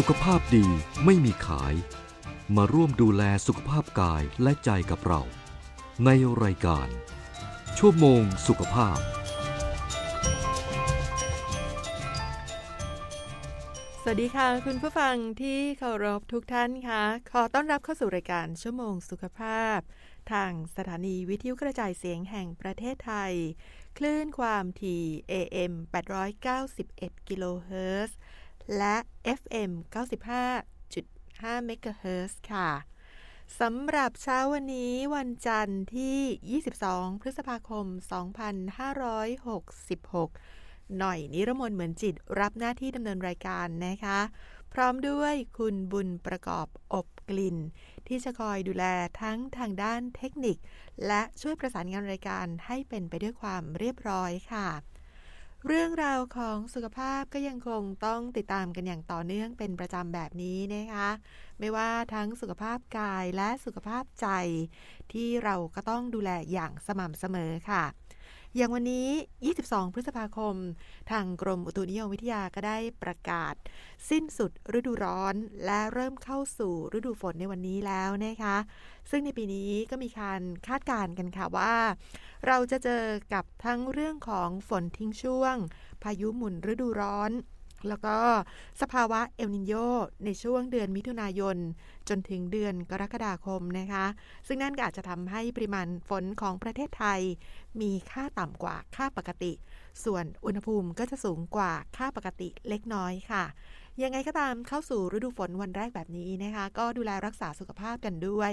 สุขภาพดีไม่มีขาย มาร่วมดูแลสุขภาพกายและใจกับเรา ในรายการ ชั่วโมงสุขภาพ สวัสดีค่ะ คุณผู้ฟังที่เคารพทุกท่านค่ะ ขอต้อนรับเข้าสู่รายการชั่วโมงสุขภาพ ทางสถานีวิทยุกระจายเสียงแห่งประเทศไทย คลื่นความถี่ AM 891กิโลเฮิรตซ์ และ FM 95.5เมกะเฮิรตซ์ค่ะสำหรับเช้าวันนี้วันจันทร์ที่ 22 พฤษภาคม 2566 หน่อยนิรมนเหมือนจิตรับหน้าที่ดำเนินรายการนะคะ พร้อมด้วยคุณบุญประกอบอบกลิ่น ที่จะคอยดูแลทั้งทางด้านเทคนิค และช่วยประสานงานรายการให้เป็นไปด้วยความเรียบร้อยค่ะ เรื่องราวของสุขภาพก็ยังคงต้องติดตามกันอย่างต่อเนื่องเป็นประจำแบบนี้นะคะ ไม่ว่าทั้งสุขภาพกายและสุขภาพใจ ที่เราก็ต้องดูแลอย่างสม่ำเสมอค่ะ อย่างวันนี้ 22 พฤษภาคม ทางกรมอุตุนิยมวิทยาก็ได้ประกาศ สิ้นสุดฤดูร้อน และเริ่มเข้าสู่ฤดูฝนในวันนี้แล้วนะคะ ซึ่งในปีนี้ก็มีการคาดการณ์กันค่ะว่า เราจะเจอกับทั้งเรื่องของฝนทิ้งช่วง พายุหมุนฤดูร้อน แล้วก็สภาวะเอลนินโยในช่วงเดือนมิถุนายน จนถึงเดือนกรกฎาคมนะคะ ซึ่งนั่นก็อาจจะทำให้ปริมาณฝนของประเทศไทย มีค่าต่ำกว่าค่าปกติ ส่วนอุณหภูมิก็จะสูงกว่าค่าปกติเล็กน้อยค่ะยังไงก็ตามเข้าสู่ฤดูฝนวันแรกแบบนี้นะคะ ก็ดูแลรักษาสุขภาพกันด้วย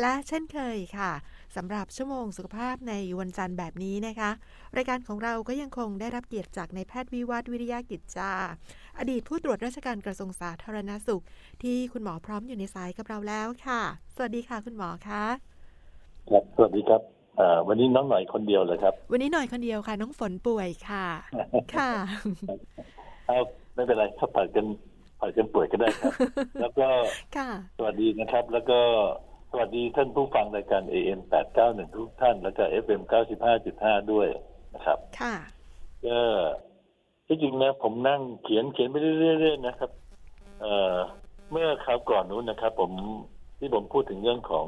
และเช่นเคยค่ะสำหรับชั่วโมงสุขภาพในวันจันทร์แบบนี้นะคะ รายการของเราก็ยังคงได้รับเกียรติจากนายแพทย์วิวัฒน์วิริยากิจจา อดีตผู้ตรวจราชการกระทรวงสาธารณสุข ที่คุณหมอพร้อมอยู่ในสายกับเราแล้วค่ะ สวัสดีค่ะคุณหมอคะครับสวัสดีครับอ่าวันนี้น้องหน่อยคนเดียวเลยครับ วันนี้หน่อยคนเดียวค่ะ น้องฝนป่วยค่ะ ค่ะเอาไม่เป็นไรถ้าผัดกันผัดกันป่วยก็ได้ครับ แล้วก็ค่ะสวัสดีนะครับ แล้วก็ สวัสดีท่านผู้ฟังรายการ AM 891 ทุกท่าน แล้วก็ FM 95.5 ด้วยนะครับ ค่ะก็ที่จริงนะผมนั่งเขียนเขียนไปเรื่อยๆนะครับ เอ่อเมื่อคราวก่อนนู้นนะครับ ผมที่ผมพูดถึงเรื่องของ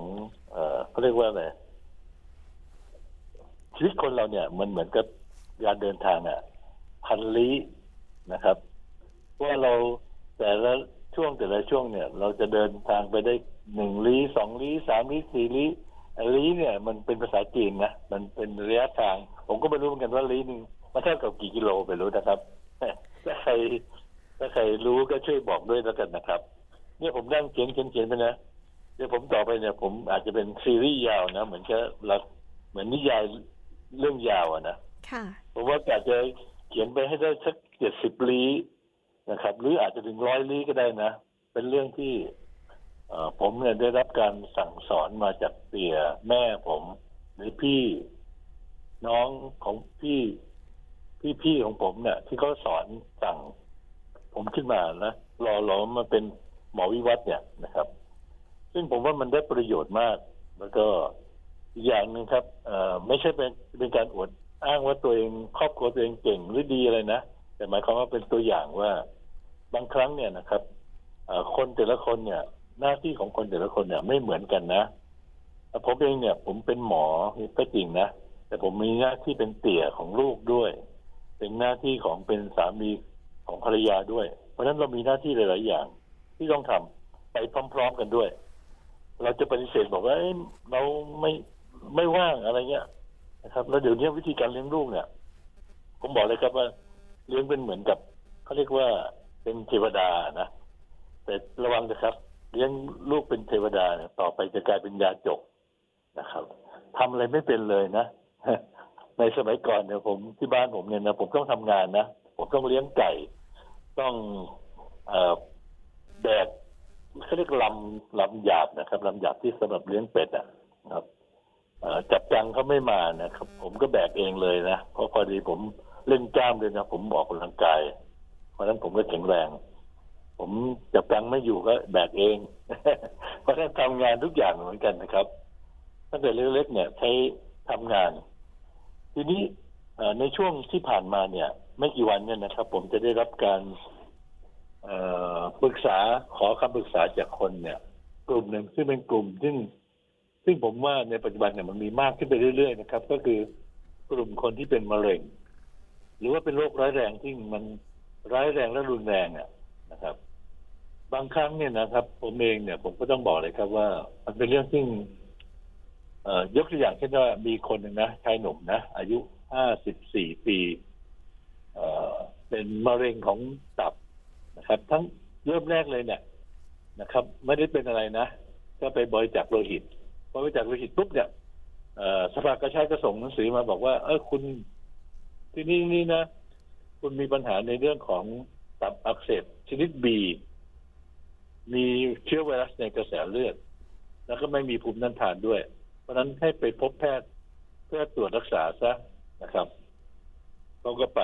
เอ่อเขาเรียกว่าอะไรชีวิตคนเราเนี่ย มันเหมือนกับการเดินทางอะพันลี้นะครับ ว่าเราแต่ละ ช่วงแต่ละช่วงเนี่ย เราจะเดินทางไปได้หนึ่งลี้สองลี้สามลี้สี่ลี้ไอ้ลี้เนี่ยมันเป็นภาษาจีนนะมันเป็นระยะทาง ผมก็ไม่รู้เหมือนกันว่าลี้หนึ่งมันเท่ากับกี่กิโลไปรู้นะครับถ้าใครถ้าใครรู้ก็ช่วยบอกด้วยแล้วกันนะครับ เนี่ยผมนั่งเขียนเขียนเขียนไปนะเดี๋ยวผมต่อไปเนี่ย ผมอาจจะเป็นซีรีส์ยาวนะเหมือนกับเราเหมือนนิยายเรื่องยาวอะนะค่ะผมว่าอาจจะเขียนไปให้ได้สักเจ็ดสิบลี้ นะครับ หรืออาจจะถึงร้อยลี้ก็ได้นะ เป็นเรื่องที่ผมเนี่ยได้รับการสั่งสอนมาจากเตี่ยแม่ผม หรือพี่น้องของพี่พี่พี่ของผมเนี่ย ที่เขาสอนสั่ง ผมขึ้นมานะรอรอมาเป็นหมอวิวัฒน์เนี่ยนะครับ ซึ่งผมว่ามันได้ประโยชน์มาก แล้วก็อีกอย่างหนึ่งครับเอ่อไม่ใช่เป็นเป็นการอวดอ้างว่าตัวเองครอบครัวตัวเองเก่งหรือดีอะไรนะแต่หมายความว่าเป็นตัวอย่างว่า บางครั้งเนี่ยนะครับคนแต่ละคนเนี่ย หน้าที่ของคนแต่ละคนเนี่ย ไม่เหมือนกันนะผมเองเนี่ย ผมเป็นหมอก็จริงนะแต่ผมมีหน้าที่เป็นเตี่ยของลูกด้วย เป็นหน้าที่ของเป็นสามีของภรรยาด้วย เพราะฉะนั้นเรามีหน้าที่หลาย ๆ อย่าง ที่ต้องทำไปพร้อม ๆ กันด้วย เราจะปฏิเสธบอกว่าเเราไม่ไม่ว่างอะไรเงี้ยนะครับแล้วเดี๋ยวนี้วิธีการเลี้ยงลูกเนี่ย ผมบอกเลยครับว่า เลี้ยงเป็นเหมือนกับเขาเรียกว่า เป็นเทวดานะแต่ระวังนะครับเลี้ยงลูกเป็นเทวดาเนี่ยต่อไปจะกลายเป็นยาจกนะครับทำอะไรไม่เป็นเลยนะในสมัยก่อนเนี่ยผมที่บ้านผมเนี่ยนะผมต้องทำงานนะผมต้องเลี้ยงไก่ ต้องเอแบกเขาเรียกลำลำหยาบนะครับลำหยาบที่สำหรับเลี้ยงเป็ดอะครับเอจับจังเขาไม่มานะครับ ผมก็แบกเองเลยนะเพราะพอดีผมเล่นกล้ามเลยนะผมออกกำลังกาย เพราะฉะนั้นผมก็แข็งแรง ผมจับจังไม่อยู่ก็แบกเอง เพราะฉะนั้นทำงานทุกอย่างเหมือนกันนะครับตั้งแต่เล็กๆเนี่ย ใช้ทำงาน ทีนี้ในช่วงที่ผ่านมาเนี่ย ไม่กี่วันเนี่ยนะครับ ผมจะได้รับการปรึกษาขอคำปรึกษาจากคนเนี่ย กลุ่มหนึ่งซึ่งเป็นกลุ่มซึ่งซึ่งผมว่าในปัจจุบันเนี่ยมันมีมากขึ้นไปเรื่อยๆนะครับ ก็คือกลุ่มคนที่เป็นมะเร็ง หรือว่าเป็นโรคร้ายแรงที่มัน ร้ายแรงและรุนแรงอะนะครับ บางครั้งเนี่ยนะครับ ผมเองเนี่ย ผมก็ต้องบอกเลยครับว่า มันเป็นเรื่องซึ่งเอ่อยกตัวอย่างเช่นว่ามีคนหนึ่งนะชายหนุ่มนะ อายุห้าสิบสี่ปีเอ่อเป็นมะเร็งของตับนะครับ ทั้งเริ่มแรกเลยเนี่ยนะครับ ไม่ได้เป็นอะไรนะก็ไปบริจาคโลหิตพอบริจาคโลหิตปุ๊บเนี่ยสภากาชาติก็ส่งหนังสือมาบอกว่า เออคุณที่นี่นี่นะ คุณมีปัญหาในเรื่องของตับอักเสบชนิดบีมีเชื้อไวรัสในกระแสเลือด แล้วก็ไม่มีภูมิต้านทานด้วย เพราะนั้นให้ไปพบแพทย์เพื่อตรวจรักษาซะนะครับเขาก็ไป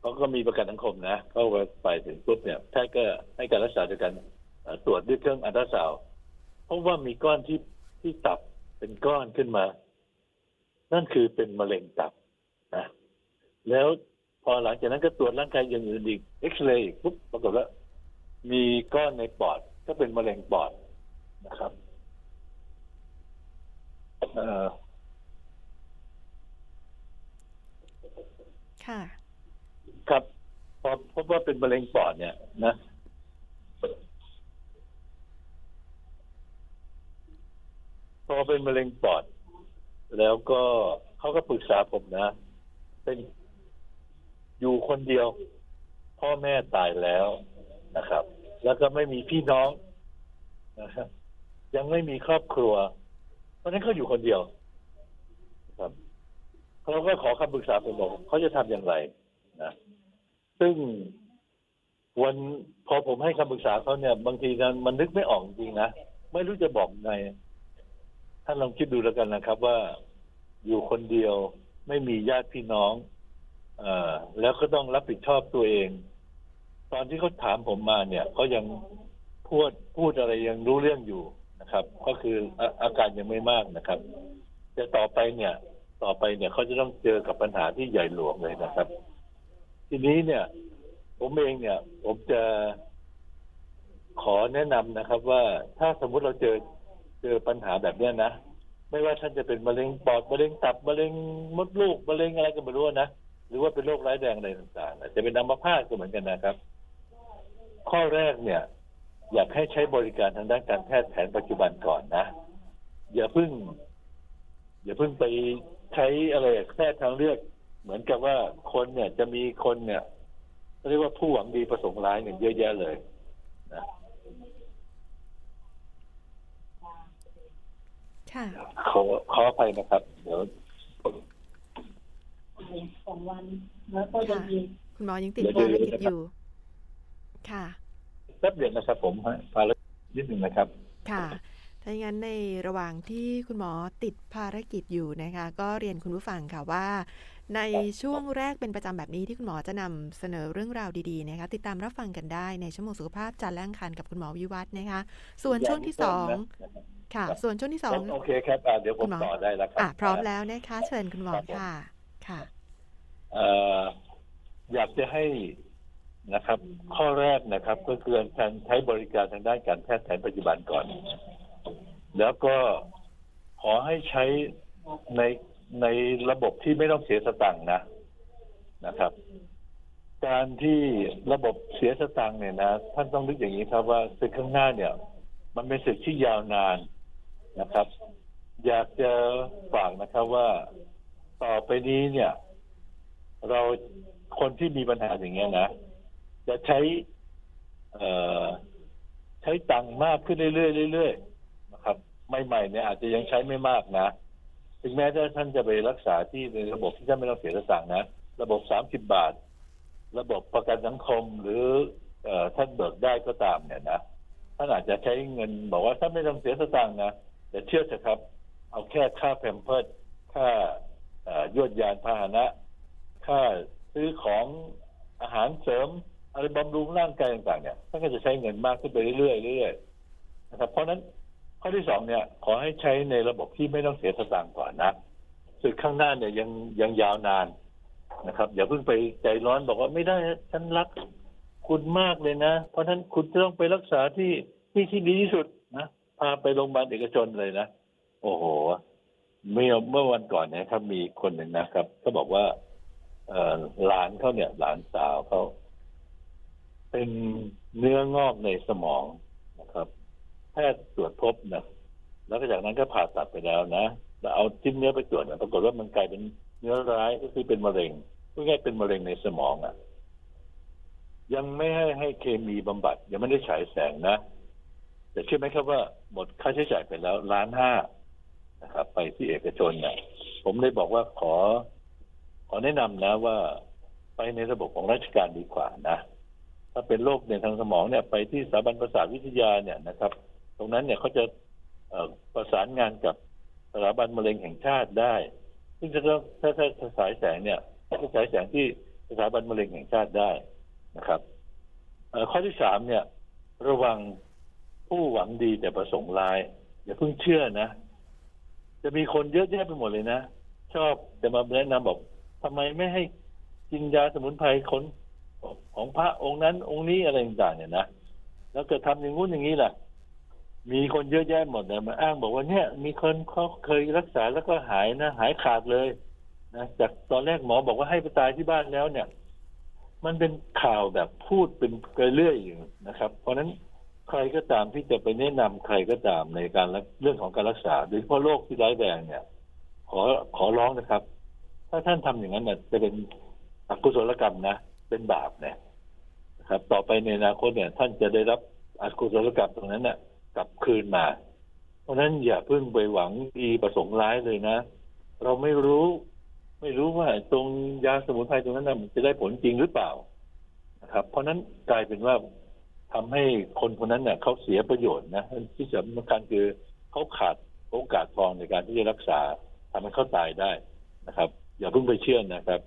เขาก็มีประกันสังคมนะเขาไปไปถึงปุ๊บเนี่ยแพทย์ก็ให้การรักษาโดยการตรวจด้วยเครื่องอัลตราซาวด์เพราะว่ามีก้อนที่ที่ตับเป็นก้อนขึ้นมา นั่นคือเป็นมะเร็งตับนะแล้ว พอหลังจากนั้นก็ตรวจร่างกายอย่างอื่นอีกเอ็กซเรย์อีกปุ๊บปรากฏว่ามีก้อนในปอดก็เป็นมะเร็งปอดนะครับเอ่อค่ะ ครับพอพบว่าเป็นมะเร็งปอดเนี่ยนะพอเป็นมะเร็งปอด แล้วก็เขาก็ปรึกษาผมนะ เป็น อยู่คนเดียว พ่อแม่ตายแล้วนะครับ แล้วก็ไม่มีพี่น้องนะครับยังไม่มีครอบครัว เพราะฉะนั้นเขาอยู่คนเดียวครับเขาก็ขอคำปรึกษาผมบอกเขาจะทำอย่างไรนะซึ่งวันพอผมให้คำปรึกษาเขาเนี่ย บางทีมันนึกไม่ออกจริงนะไม่รู้จะบอกไงท่านลองคิดดูแล้วกันนะครับว่าอยู่คนเดียวไม่มีญาติพี่น้อง เอ่อแล้วก็ต้องรับผิดชอบตัวเอง ตอนที่เขาถามผมมาเนี่ยเขายังพูดพูดอะไรยังรู้เรื่องอยู่นะครับ ก็คืออาอาการยังไม่มากนะครับ แต่ต่อไปเนี่ย ต่อไปเนี่ยเขาจะต้องเจอกับปัญหาที่ใหญ่หลวงเลยนะครับ ทีนี้เนี่ย ผมเองเนี่ย ผมจะขอแนะนำนะครับ ว่าถ้าสมมุติเราเจอเจอปัญหาแบบเนี้ยนะไม่ว่าท่านจะเป็นมะเร็งปอดมะเร็งตับมะเร็งมดลูกมะเร็งอะไรก็ไม่รู้นะ หรือว่าเป็นโรคร้ายแรงอะไรต่างๆนะจะเป็นอัมพาตก็เหมือนกันนะครับ ข้อแรกเนี่ย อยากให้ใช้บริการทางด้านการแพทย์แผนปัจจุบันก่อนนะ อย่าเพิ่ง อย่าเพิ่งไปใช้อะไรแพทย์ทางเลือก เหมือนกับว่าคนเนี่ยจะมีคนเนี่ยเรียกว่าผู้หวังดีประสงค์ร้ายเนี่ยเยอะแยะเลยนะค่ะขอขออภัยนะครับ เดี๋ยว สองวัน แล้วก็จะมีคุณหมอยังติดเดี๋ยวภารเดี๋ยวกิจนะครับอยู่ ค่ะแป๊บเดียวนะครับ ผมพาแล้วนิดหนึ่งนะครับ ค่ะถ้าอย่างนั้นในระหว่างที่คุณหมอติดภารกิจอยู่นะคะ ก็เรียนคุณผู้ฟังค่ะว่า ในช่วงแรกเป็นประจำแบบนี้ที่คุณหมอจะนำเสนอเรื่องราวดีๆนะคะติดตามรับฟังกันได้ในชั่วโมงสุขภาพจันทร์และอังคารกับคุณหมอวิวัฒน์นะคะ ส่วนช่วงที่สองค่ะ ส่วนช่วงที่สองโอเคครับอ่าเดี๋ยวผคุมณหมอต่อได้แล้วครัอะพร้อมแล้วนะคะ เชิญคุณหมอค่ะค่ะเอยากจะให้นะครับ ข้อแรกนะครับ ก็คือการใช้บริการทางด้านการแพทย์แผนปัจจุบันก่อน แล้วก็ขอให้ใช้ในในระบบที่ไม่ต้องเสียสตังค์นะนะครับ การที่ระบบเสียสตังค์เนี่ยนะท่านต้องนึกอย่างนี้ครับว่าศึกข้างหน้าเนี่ย มันเป็นศึกที่ยาวนานนะครับ อยากจะฝากนะครับว่าต่อไปนี้เนี่ย เราคนที่มีปัญหาอย่างเงี้ยนะจะใช้เอ่อใช้ตังค์มากขึ้นเรื่อยๆเรื่อยๆนะครับใหม่ๆเนี่ยอาจจะยังใช้ไม่มากนะถึงแม้ถ้าท่านจะไปรักษาที่ในระบบที่ท่านไม่ต้องเสียตังค์นะระบบสามสิบบาท ระบบประกันสังคมหรือเอ่อท่านเบิกได้ก็ตามเนี่ยนะท่านอาจจะใช้เงินบอกว่าท่านไม่ต้องเสียสตางค์นะแต่เชื่อเถอะครับ เอาแค่ค่าแพมเพิร์ดค่าเอ่อยวดยานพาหนะ ค่าซื้อของอาหารเสริมอะไรบำรุงร่างกายต่างๆเนี่ยท่านก็จะใช้เงินมากขึ้นไปเรื่อยๆเรื่อยๆนะครับ เพราะนั้นข้อที่สองเนี่ย ขอให้ใช้ในระบบที่ไม่ต้องเสียสตางค์ก่อนนะสึกข้างหน้าเนี่ยยังยังยาวนานนะครับ อย่าเพิ่งไปใจร้อนบอกว่าไม่ได้ฉันรักคุณมากเลยนะ เพราะฉะนั้นคุณจะต้องไปรักษาที่ที่ที่ดีที่สุดนะพาไปโรงพยาบาลเอกชนเลยนะโอ้โหเมื่อเมื่อวันก่อนเนี่ยครับ มีคนหนึ่งนะครับเขาบอกว่า หลานเขาเนี่ย หลานสาวเขาเป็นเนื้องอกในสมองนะครับ แพทย์ตรวจพบนะแล้วก็จากนั้นก็ผ่าตัดไปแล้วนะแล้วเอาชิ้นเนื้อไปตรวจเนี่ยปรากฏว่ามันกลายเป็นเนื้อร้ายก็คือเป็นมะเร็งพูดง่ายเป็นมะเร็งในสมองอะ ยังไม่ให้ให้เคมีบำบัด ยังไม่ได้ฉายแสงนะ แต่เชื่อไหมครับว่าหมดค่าใช้จ่ายไปแล้วล้านห้านะครับ ไปที่เอกชนเนี่ยผมเลยบอกว่าขอ ขอแนะนำนะว่าไปในระบบของราชการดีกว่านะ ถ้าเป็นโรคในทางสมองเนี่ยไปที่สถาบันประสาทวิทยาเนี่ยนะครับ ตรงนั้นเนี่ยเขาจะประสานงานกับสถาบันมะเร็งแห่งชาติได้ ซึ่งจะต้องถ้าถ้าถ้ายแสงเนี่ยจะฉายแสงที่สถาบันมะเร็งแห่งชาติได้นะครับข้อที่สามเนี่ย ระวังผู้หวังดีแต่ประสงค์ร้าย อย่าเพิ่งเชื่อนะ จะมีคนเยอะแยะไปหมดเลยนะ ชอบจะมาแนะนำบอก ทำไมไม่ให้กินยาสมุนไพรคนของพระองค์นั้น องค์นี้อะไรต่างๆเนี่ยนะแล้วเกิดทำอย่างงู้นอย่างนี้แหละมีคนเยอะแยะหมดเลยมาอ้างบอกว่าเนี่ย มีคนเขาเคยรักษาแล้วก็หายนะหายขาดเลยนะจากตอนแรกหมอบอกว่าให้ไปตายที่บ้านแล้วเนี่ย มันเป็นข่าวแบบพูดเป็นเรื่อยอยู่นะครับ เพราะนั้นใครก็ตามที่จะไปแนะนำใครก็ตามในการเรื่องของการรักษาโดยเฉพาะโรคที่ร้ายแรงเนี่ย ขอขอร้องนะครับ ถ้าท่านทำอย่างนั้นเนี่ยจะเป็นอกุศลกรรมนะเป็นบาปเนี่ยครับ ต่อไปในอนาคตเนี่ย ท่านจะได้รับอกุศลกรรมตรงนั้นเนี่ยกลับคืนมา เพราะฉะนั้นอย่าเพิ่งไปหวังดีประสงค์ร้ายเลยนะ เราไม่รู้ ไม่รู้ว่าตรงยาสมุนไพรตรงนั้นนะมันจะได้ผลจริงหรือเปล่านะครับ เพราะฉะนั้นกลายเป็นว่าทำให้คนคนนั้นเนี่ยเขาเสียประโยชน์นะที่สำคัญคือเขาขาดโอกาสทองในการที่จะรักษาทำให้เขาตายได้นะครับ อย่าเพิ่งไปเชื่อนะครับ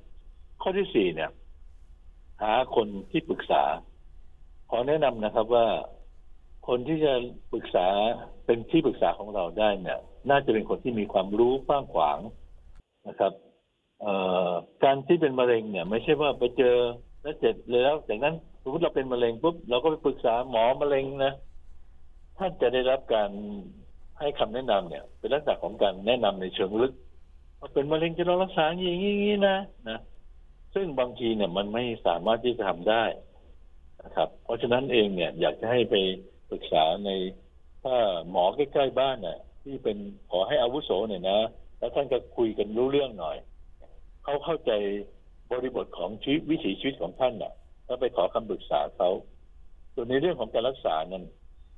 ข้อที่สี่เนี่ย หาคนที่ปรึกษา ขอแนะนำนะครับว่าคนที่จะปรึกษาเป็นที่ปรึกษาของเราได้เนี่ย น่าจะเป็นคนที่มีความรู้กว้างขวางนะครับเอการที่เป็นมะเร็งเนี่ย ไม่ใช่ว่าไปเจอแล้วเจ็บเลยแล้วจากนั้นสมมติเราเป็นมะเร็งปุ๊บเราก็ไปปรึกษาหมอมะเร็งนะท่านจะได้รับการให้คำแนะนำเนี่ย เป็นลักษณะของการแนะนำในเชิงลึก ว่าเป็นมะเร็งจะต้องรักษาอย่างนี้นะนะ ซึ่งบางทีเนี่ยมันไม่สามารถที่จะทำได้นะครับ เพราะฉะนั้นเองเนี่ยอยากจะให้ไปปรึกษาในถ้าหมอใกล้ๆบ้านเนี่ยที่เป็นขอให้อาวุโสเนี่ยนะแล้วท่านก็คุยกันรู้เรื่องหน่อยเขาเข้าใจบริบทของชีวิตวิถีชีวิตของท่านน่ะแล้วไปขอคำปรึกษาเขาส่วนในเรื่องของการรักษานั้น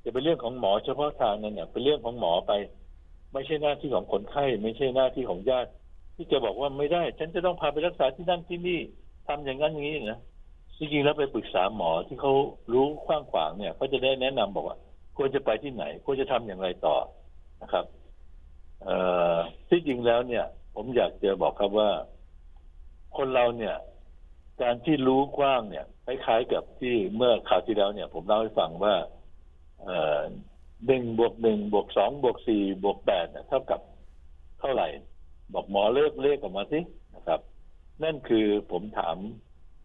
จะเป็นเรื่องของหมอเฉพาะทางนั้นเนี่ยเป็นเรื่องของหมอไป ไม่ใช่หน้าที่ของคนไข้ ไม่ใช่หน้าที่ของญาติ ที่จะบอกว่าไม่ได้ ฉันจะต้องพาไปรักษาที่นั่นที่นี่ทำอย่างนั้นอย่างนี้นะจริงๆแล้วไปปรึกษาหมอที่เขารู้กว้างขวางเนี่ยเขาจะได้แนะนำบอกว่า ควรจะไปที่ไหน ควรจะทำอย่างไรต่อนะครับ เอ่อที่จริงแล้วเนี่ย ผมอยากจะบอกครับว่า คนเราเนี่ย การที่รู้กว้างเนี่ยคล้ายๆกับที่เมื่อข่าวที่แล้วเนี่ย ผมเล่าให้ฟังว่า เอ่อ หนึ่งบวกหนึ่งบวกสองบวกสี่บวกแปดเนี่ยเท่ากับเท่าไหร่ บอกหมอเลิกเลขออกมาสินะครับ นั่นคือผมถาม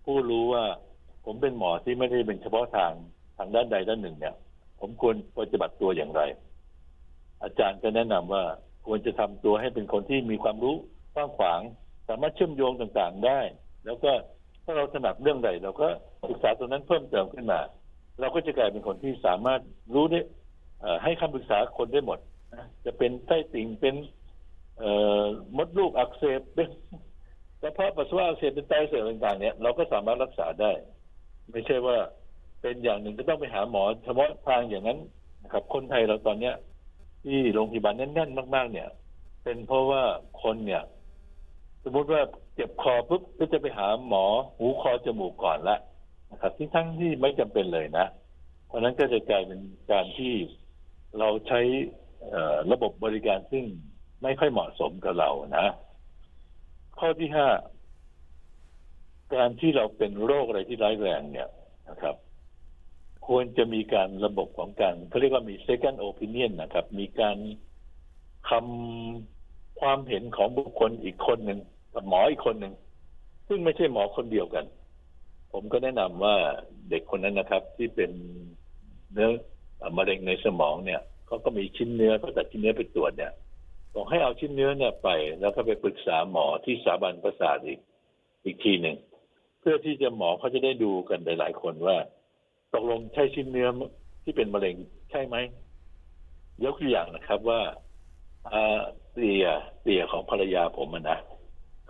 ผู้รู้ว่า ผมเป็นหมอที่ไม่ได้เป็นเฉพาะทางทางด้านใดด้านหนึ่งเนี่ย ผมควรปฏิบัติตัวอย่างไร อาจารย์ก็แนะนำว่าควรจะทำตัวให้เป็นคนที่มีความรู้กว้างขวาง สามารถเชื่อมโยงต่างๆได้ แล้วก็ถ้าเราถนัดเรื่องใดเราก็ศึกษาตัวนั้นเพิ่มเติมขึ้นมา เราก็จะกลายเป็นคนที่สามารถรู้ได้ ให้คำปรึกษาคนได้หมดจะเป็นไส้ติ่งเป็นมดลูกอักเสบเป็นกระเพาะปัสสาวะอักเสบเป็นไตเสื่อมต่างๆเนี่ยเราก็สามารถรักษาได้ ไม่ใช่ว่าเป็นอย่างหนึ่งก็ต้องไปหาหมอเฉพาะทางอย่างนั้นนะครับ คนไทยเราตอนเนี้ย ที่โรงพยาบาลแน่นๆมาก ๆ เนี่ย เป็นเพราะว่าคนเนี่ย สมมติว่าเจ็บคอปุ๊บก็จะไปหาหมอหูคอจมูกก่อนละนะครับที่ทั้งที่ไม่จำเป็นเลยนะ เพราะนั้นก็จะกลายเป็นการที่ เราใช้ระบบบริการซึ่งไม่ค่อยเหมาะสมกับเรานะ ข้อที่ห้าการที่เราเป็นโรคอะไรที่ร้ายแรงเนี่ยนะครับ ควรจะมีการระบบของการเขาเรียกว่ามี second opinion นะครับ มีการคำความเห็นของบุคคลอีกคนหนึ่งกับหมออีกคนหนึ่งซึ่งไม่ใช่หมอคนเดียวกัน ผมก็แนะนำว่าเด็กคนนั้นนะครับ ที่เป็นเนื้อ มะเร็งในสมองเนี่ยเขาก็มีชิ้นเนื้อเขาตัดชิ้นเนื้อไปตรวจเนี่ยบอกให้เอาชิ้นเนื้อเนี่ยไป แล้วก็ไปปรึกษาหมอที่สถาบันประสาทอีกอีกทีหนึ่งเพื่อที่จะหมอเขาจะได้ดูกันหลาย ๆ คนว่าตกลงใช่ชิ้นเนื้อที่เป็นมะเร็งใช่ไหมยกตัวอย่างนะครับว่าเตียเตียของภรรยาผมนะ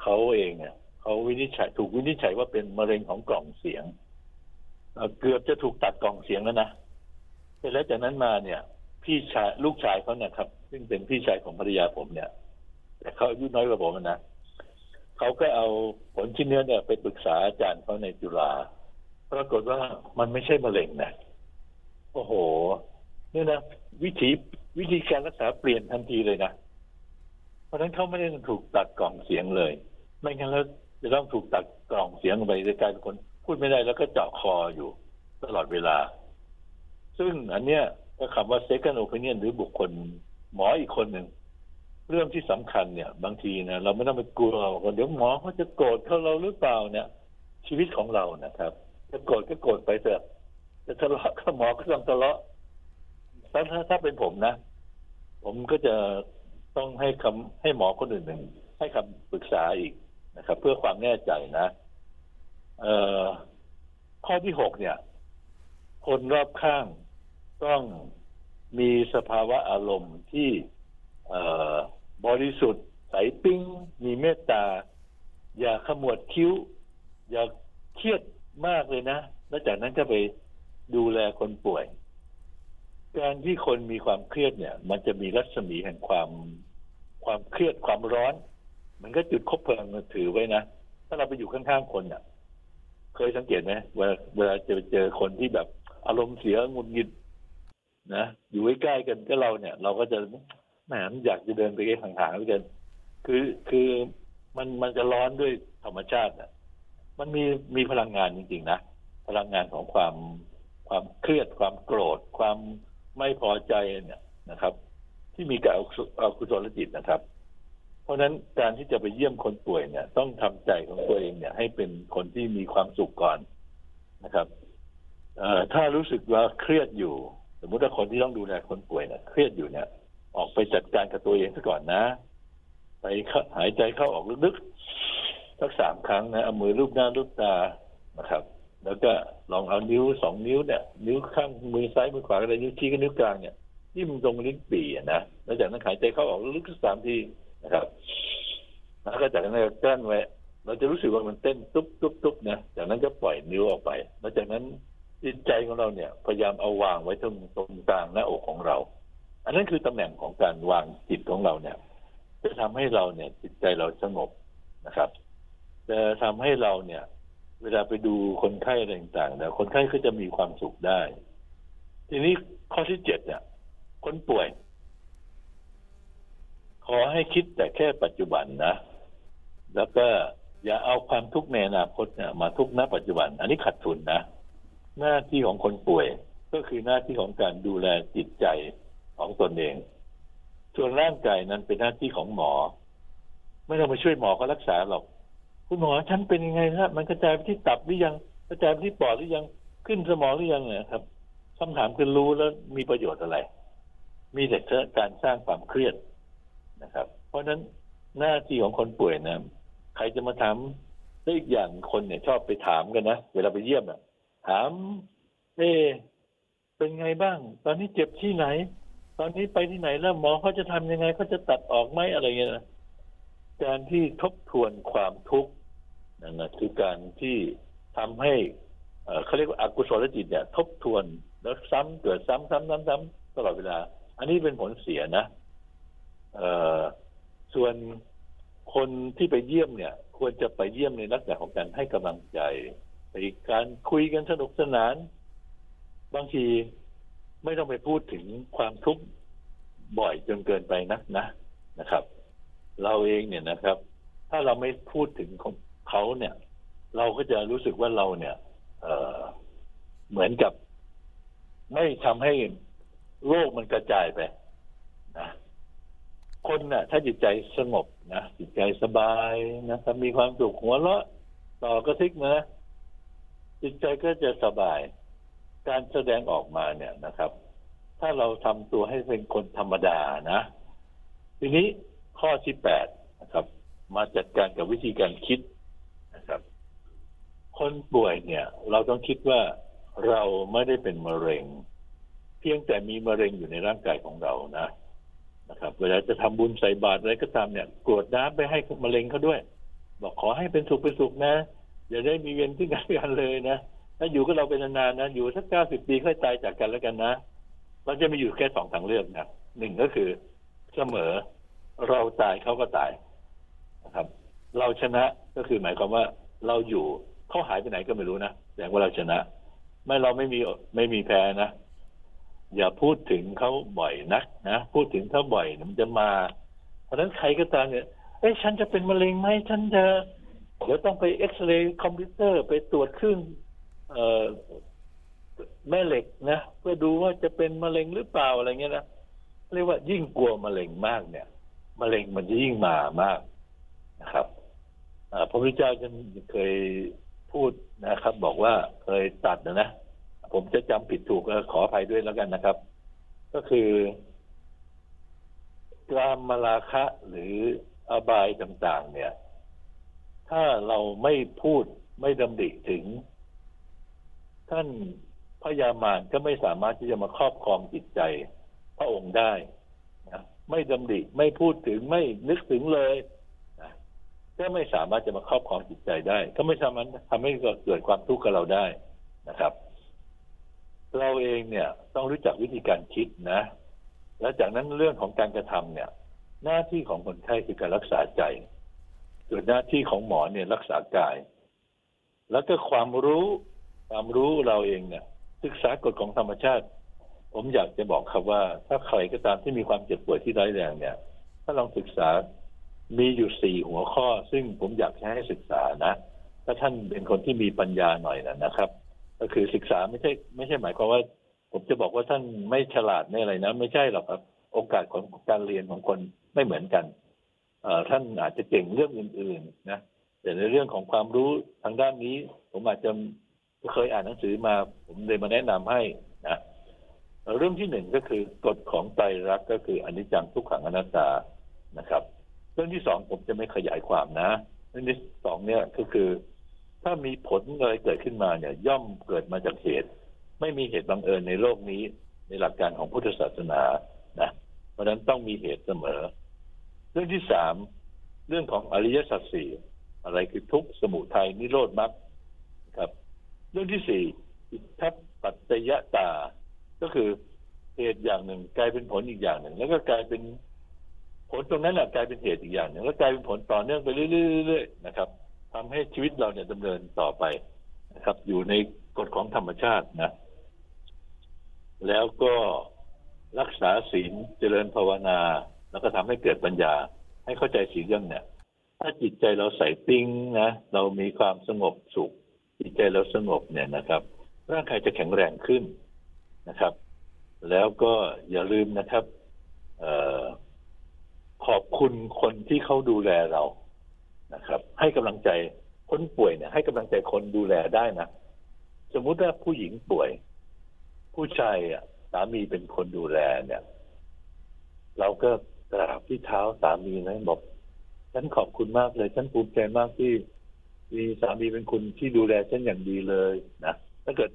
เขาเองเนี่ยเขาวินิจฉัยถูกวินิจฉัยว่าเป็นมะเร็งของกล่องเสียงเกือบจะถูกตัดกล่องเสียงแล้วนะ ร็จแล้วจากนั้นมาเนี่ย พี่ชายลูกชายเขาเนี่ยครับ ซึ่งเป็นพี่ชายของภรรยาผมเนี่ย แต่เขาอายุน้อยกว่าผมนะเขาก็เอาผลชิ้นเนื้อเนี่ยไปปรึกษาอาจารย์เขาในจุฬาปรากฏว่ามันไม่ใช่มะเร็งนะโอ้โหนี่นะวิธีวิธีการรักษาเปลี่ยนทันทีเลยนะเพราะฉะนั้นเขาไม่ได้ถูกตัดกล่องเสียงเลย ไม่งั้นแล้วจะต้องถูกตัดกล่องเสียงไปจะกลายเป็นคนพูดไม่ได้แล้วก็เจาะคออยู่ ตลอดเวลา ซึ่งอันเนี้ยก็คำว่า second opinion หรือบุคคลหมออีกคนหนึ่ง เรื่องที่สำคัญเนี่ย บางทีนะเราไม่ต้องไปกลัวว่าเดี๋ยวหมอเขาจะโกรธเขาเราหรือเปล่าเนี่ย ชีวิตของเรานะครับ จะโกรธก็โกรธไปเถอะจะทะเลาะกับหมอก็ต้องทะเลาะถ้าถ้าถ้าเป็นผมนะ ผมก็จะต้องให้คำให้หมอคนอื่นหนึ่งให้คำปรึกษาอีกนะครับ เพื่อความแน่ใจนะเอ่อข้อที่หกเนี่ย คนรอบข้าง ต้องมีสภาวะอารมณ์ที่บริสุทธิ์ใสปิ้ง มีเมตตา อย่าขมวดคิ้ว อย่าเครียดมากเลยนะแล้วจากนั้นก็ไปดูแลคนป่วย การที่คนมีความเครียดเนี่ย มันจะมีรัศมีแห่งความความเครียดความร้อน มันก็จุดคบเพลิงมาถือไว้นะ ถ้าเราไปอยู่ข้างๆคนเนี่ยเคยสังเกตไหมเวลาเวลาเจอเจอคนที่แบบ อารมณ์เสียหงุดหงิด นะอยู่ใกล้ๆกันก็เราเนี่ย เราก็จะแหมอยากจะเดินไปห่างๆเหลือเกินคือคือมันมันจะร้อนด้วยธรรมชาติอะ มันมีมีพลังงานจริงๆนะพลังงานของความความเครียดความโกรธ ความไม่พอใจเนี่ยนะครับ ที่มีกับอกุศลจิตนะครับ เพราะฉะนั้นการที่จะไปเยี่ยมคนป่วยเนี่ย ต้องทำใจของตัวเองเนี่ย ให้เป็นคนที่มีความสุขก่อนนะครับเอ่อถ้ารู้สึกว่าเครียดอยู่ มมุติว่าคนที่ต้องดูแลคนป่วยเนี่ยเครียดอยู่เนี่ยออกไปจัดการกับตัวเองซะก่อนนะ ไปหายใจเข้าออกลึกๆสักสามครั้งนะเอามือรูปหน้ารูปตานะครับ แล้วก็ลองเอานิ้วสองนิ้วเนี่ย นิ้วข้างมือซ้ายมือขวาอะไรนิ้วชี้กับนิ้วกลางเนี่ยที่มันตรงลิ้นปี่อะนะแล้วจากนั้นหายใจเข้าออกลึกๆสามทีนะครับ แล้วก็จากนั้นก็กลั้นไว้เราจะรู้สึกว่ามันเต้นตุ๊บตุ๊บตุ๊บนะจากนั้นก็ปล่อยนิ้วออกไป แล้วจากนั้น จิตใจของเราเนี่ย พยายามเอาวางไว้ตรงตรงกลางหน้าอกของเรา อันนั้นคือตำแหน่งของการวางจิตของเราเนี่ย จะทำให้เราเนี่ย จิตใจเราสงบนะครับ จะทำให้เราเนี่ย เวลาไปดูคนไข้อะไรต่างๆเนี่ยคนไข้ก็จะมีความสุขได้ ทีนี้ข้อที่เจ็ดเนี่ย คนป่วย ขอให้คิดแต่แค่ปัจจุบันนะ แล้วก็อย่าเอาความทุกข์ในอนาคตเนี่ยมาทุกข์ณปัจจุบัน อันนี้ขัดทุนนะ หน้าที่ของคนป่วย ก็คือหน้าที่ของการดูแลจิตใจของตนเอง ส่วนร่างกายนั้นเป็นหน้าที่ของหมอ ไม่ต้องมาช่วยหมอก็รักษาหรอก คุณหมอฉันเป็นยังไงครับมันกระจายไปที่ตับหรือยังกระจายไปที่ปอดหรือยังขึ้นสมองหรือยังเนี่ยครับคำถามคือรู้แล้วมีประโยชน์อะไร มีแต่การสร้างความเครียดนะครับ เพราะฉะนั้นหน้าที่ของคนป่วยนะ ใครจะมาถามได้อีกอย่างคนเนี่ย ชอบไปถามกันนะ เวลาไปเยี่ยมอะ ถาม เอ๊เป็นไงบ้าง ตอนนี้เจ็บที่ไหน ตอนนี้ไปที่ไหนแล้วหมอเขาจะทำยังไงเขาจะตัดออกไหมอะไรเงี้ยนะการที่ทบทวนความทุกข์นั่นนะคือการที่ทำให้เอ่อเขาเรียกว่าอากุศลจิตเนี่ย ทบทวนแล้วซ้ำเกิดซ้ำซ้ำซ้ำซ้ำตลอดเวลา อันนี้เป็นผลเสียนะเออส่วนคนที่ไปเยี่ยมเนี่ย ควรจะไปเยี่ยมในลักษณะของการให้กำลังใจ การคุยกันสนุกสนาน บางทีไม่ต้องไปพูดถึงความทุกข์บ่อยจนเกินไปนักนะนะครับ เราเองเนี่ยนะครับ ถ้าเราไม่พูดถึงของเขาเนี่ย เราก็จะรู้สึกว่าเราเนี่ย เออเหมือนกับ ไม่ทำให้โรคมันกระจายไปนะคนน่ะ ถ้าจิตใจสงบนะจิตใจสบายนะครับมีความสุขหัวเราะต่อกระซิกนะ จิตใจก็จะสบาย การแสดงออกมาเนี่ยนะครับ ถ้าเราทำตัวให้เป็นคนธรรมดานะ ทีนี้ข้อที่แปดนะครับ มาจัดการกับวิธีการคิดนะครับ คนป่วยเนี่ย เราต้องคิดว่าเราไม่ได้เป็นมะเร็ง เพียงแต่มีมะเร็งอยู่ในร่างกายของเรานะนะครับ เวลาจะทำบุญใส่บาตรอะไรก็ตามเนี่ยกรวดน้ำไปให้มะเร็งเขาด้วย บอกขอให้เป็นสุขเป็นสุขนะ อย่าได้มีเวรที่กันและกันเลยนะถ้าอยู่กับเราเป็นนานๆนะอยู่สักเก้าสิบปีค่อยตายจากกันแล้วกันนะเราจะมีอยู่แค่สองทางเลือกนะหนึ่งก็คือเสมอเราตายเขาก็ตายนะครับ เราชนะก็คือหมายความว่าเราอยู่เขาหายไปไหนก็ไม่รู้นะแสดงว่าเราชนะ ไม่เราไม่มีไม่มีแพ้นะอย่าพูดถึงเขาบ่อยนักนะพูดถึงเขาบ่อยมันจะมา เพราะฉะนั้นใครก็ตามเนี่ยเอ้ยฉันจะเป็นมะเร็งไหมฉันจะ เดี๋ยวต้องไปเอ็กซเรย์คอมพิวเตอร์ไปตรวจเครื่องเอ่อแม่เหล็กนะ เพื่อดูว่าจะเป็นมะเร็งหรือเปล่าอะไรเงี้ยนะเรียกว่ายิ่งกลัวมะเร็งมากเนี่ยมะเร็งมันจะยิ่งมามากนะครับพระพุทธเจ้าจะเคยพูดนะครับ บอกว่าเคยตัดนะนะผมจะจำผิดถูกขออภัยด้วยแล้วกันนะครับ ก็คือกามมาราคะหรืออบายต่าง ๆ เนี่ย ถ้าเราไม่พูดไม่ดำดิถึง ท่านพญามารก็ไม่สามารถที่จะมาครอบครองจิตใจ พระองค์ได้นะไม่ดำดิไม่พูดถึงไม่นึกถึงเลยนะก็ไม่สามารถจะมาครอบครองจิตใจได้ ก็ไม่สามารถทำให้เกิดความทุกข์กับเราได้นะครับ เราเองเนี่ยต้องรู้จักวิธีการคิดนะ แล้วจากนั้นเรื่องของการกระทำเนี่ย หน้าที่ของคนไข้คือการรักษาใจ ส่วนหน้าที่ของหมอเนี่ยรักษากาย แล้วก็ความรู้ความรู้เราเองเนี่ยศึกษากฎของธรรมชาติ ผมอยากจะบอกครับว่า ถ้าใครก็ตามที่มีความเจ็บป่วยที่ร้ายแรงเนี่ย ถ้าลองศึกษามีอยู่สี่หัวข้อ ซึ่งผมอยากให้ศึกษานะ ถ้าท่านเป็นคนที่มีปัญญาหน่อยนะนะครับ ก็คือศึกษาไม่ใช่ ไม่ใช่หมายความว่า ผมจะบอกว่าท่านไม่ฉลาดไม่อะไรนะ ไม่ใช่หรอกครับ โอกาสของการเรียนของคนไม่เหมือนกัน ท่านอาจจะเก่งเรื่องอื่นๆนะแต่ในเรื่องของความรู้ทางด้านนี้ ผมอาจจะเคยอ่านหนังสือมา ผมเลยมาแนะนำให้นะเอ่อเรื่องที่หนึ่งก็คือกฎของไตรลักษณ์ก็คืออนิจจังทุกขังอนัตตานะครับ เรื่องที่สองผมจะไม่ขยายความนะเรื่องที่สองเนี่ยก็คือ ถ้ามีผลอะไรเกิดขึ้นมาเนี่ย ย่อมเกิดมาจากเหตุ ไม่มีเหตุบังเอิญในโลกนี้ ในหลักการของพุทธศาสนานะเพราะฉะนั้นต้องมีเหตุเสมอ เรื่องที่สามเรื่องของอริยสัจสี่อะไรคือทุกสมุทัยนิโรธมรรคครับ เรื่องที่สี่อิทธัปปัจจยตา ก็คือเหตุอย่างหนึ่ง กลายเป็นผลอีกอย่างหนึ่ง แล้วก็กลายเป็นผลตรงนั้นแหละกลายเป็นเหตุอีกอย่างหนึ่งแล้วกลายเป็นผลต่อเนื่องไปเรื่อยๆนะครับทำให้ชีวิตเราเนี่ยดำเนินต่อไปนะครับ อยู่ในกฎของธรรมชาตินะ แล้วก็รักษาศีลเจริญภาวนา แล้วก็ทำให้เกิดปัญญา ให้เข้าใจสี่เรื่องเนี่ย ถ้าจิตใจเราใส่ปิ้งนะ เรามีความสงบสุข จิตใจเราสงบเนี่ยนะครับ ร่างกายจะแข็งแรงขึ้นนะครับ แล้วก็อย่าลืมนะครับออขอบคุณคนที่เขาดูแลเรานะครับ ให้กำลังใจคนป่วยเนี่ย ให้กำลังใจคนดูแลได้นะสมมุติว่าผู้หญิงป่วย ผู้ชายอะสามีเป็นคนดูแลเนี่ย เราก็ กราบที่เท้าสามีนะบอกฉันขอบคุณมากเลยฉันภูมิใจมากที่มีสามีเป็นคนที่ดูแลฉันอย่างดีเลยนะถ้าเกิด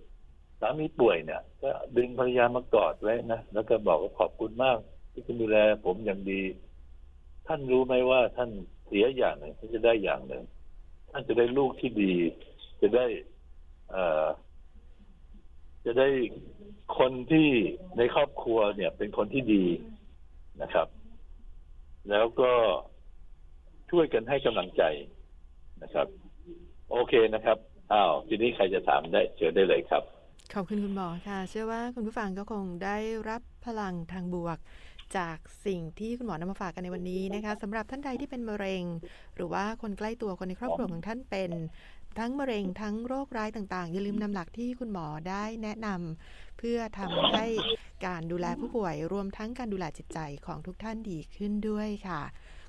สามีป่วยเนี่ย ก็ดึงภรรยามากอดไว้นะแล้วก็บอกว่าขอบคุณมาก ที่คุณดูแลผมอย่างดี ท่านรู้ไหมว่าท่านเสียอย่างหนึ่งท่านจะได้อย่างหนึ่งท่านจะได้ลูกที่ดี จะได้ เอ่อ จะได้คนที่ในครอบครัวเนี่ย เป็นคนที่ดีนะครับ แล้วก็ช่วยกันให้กำลังใจนะครับ โอเคนะครับอ้าวทีนี้ใครจะถามได้เชิญได้เลยครับขอบคุณคุณหมอค่ะ เชื่อว่าคุณผู้ฟังก็คงได้รับพลังทางบวก จากสิ่งที่คุณหมอนำมาฝากกันในวันนี้นะคะสำหรับท่านใดที่เป็นมะเร็ง หรือว่าคนใกล้ตัวคนในครอบครัวของท่านเป็น ทั้งมะเร็งทั้งโรคร้ายต่างๆ อย่าลืมนำหลักที่คุณหมอได้แนะนำเพื่อทำให้การดูแลผู้ป่วย รวมทั้งการดูแลจิตใจของทุกท่านดีขึ้นด้วยค่ะ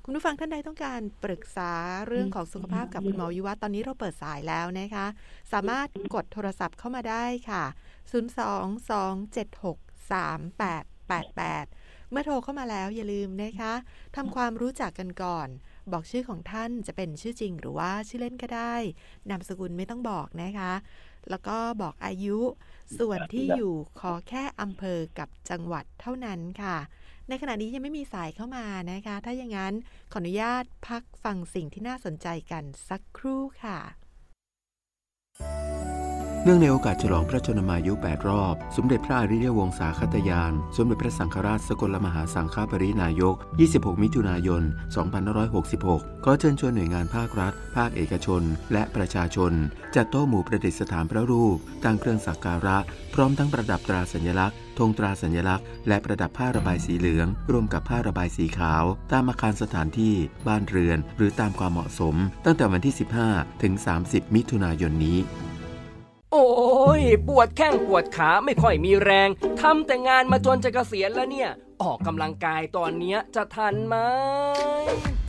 คุณผู้ฟังท่านใดต้องการปรึกษาเรื่องของสุขภาพกับคุณหมอวิวัฒน์ตอนนี้เราเปิดสายแล้วนะคะ สามารถกดโทรศัพท์เข้ามาได้ค่ะ 022763888 เมื่อโทรเข้ามาแล้วอย่าลืมนะคะทำความรู้จักกันก่อน บอกชื่อของท่านจะเป็นชื่อจริงหรือว่าชื่อเล่นก็ได้ นามสกุลไม่ต้องบอกนะคะ แล้วก็บอกอายุ ส่วนที่อยู่ขอแค่อำเภอกับจังหวัดเท่านั้นค่ะ ในขณะนี้ยังไม่มีสายเข้ามานะคะ ถ้าอย่างนั้นขออนุญาตพักฟังสิ่งที่น่าสนใจกันสักครู่ค่ะ เนื่องในโอกาสฉลองพระชนมายุ 8 รอบ สมเด็จพระอริยวงศาคตยาน สมเด็จพระสังฆราชสกลมหาสังฆปรินายก 26 มิถุนายน 2566 ขอเชิญชวนหน่วยงานภาครัฐ ภาคเอกชน และประชาชน จัดโต๊ะหมู่ประดิษฐานพระรูป ตั้งเครื่องสักการะ พร้อมทั้งประดับตราสัญลักษณ์ธงตราสัญลักษณ์ และประดับผ้าระบายสีเหลือง ร่วมกับผ้าระบายสีขาว ตามอาคารสถานที่ บ้านเรือน หรือตามความเหมาะสม ตั้งแต่วันที่ 15 ถึง 30 มิถุนายนนี้ โอ้ยปวดแข้งปวดขาไม่ค่อยมีแรง ทำแต่งานมาจนจะเกษียณแล้วเนี่ย ออกกำลังกายตอนเนี้ยจะทันไหม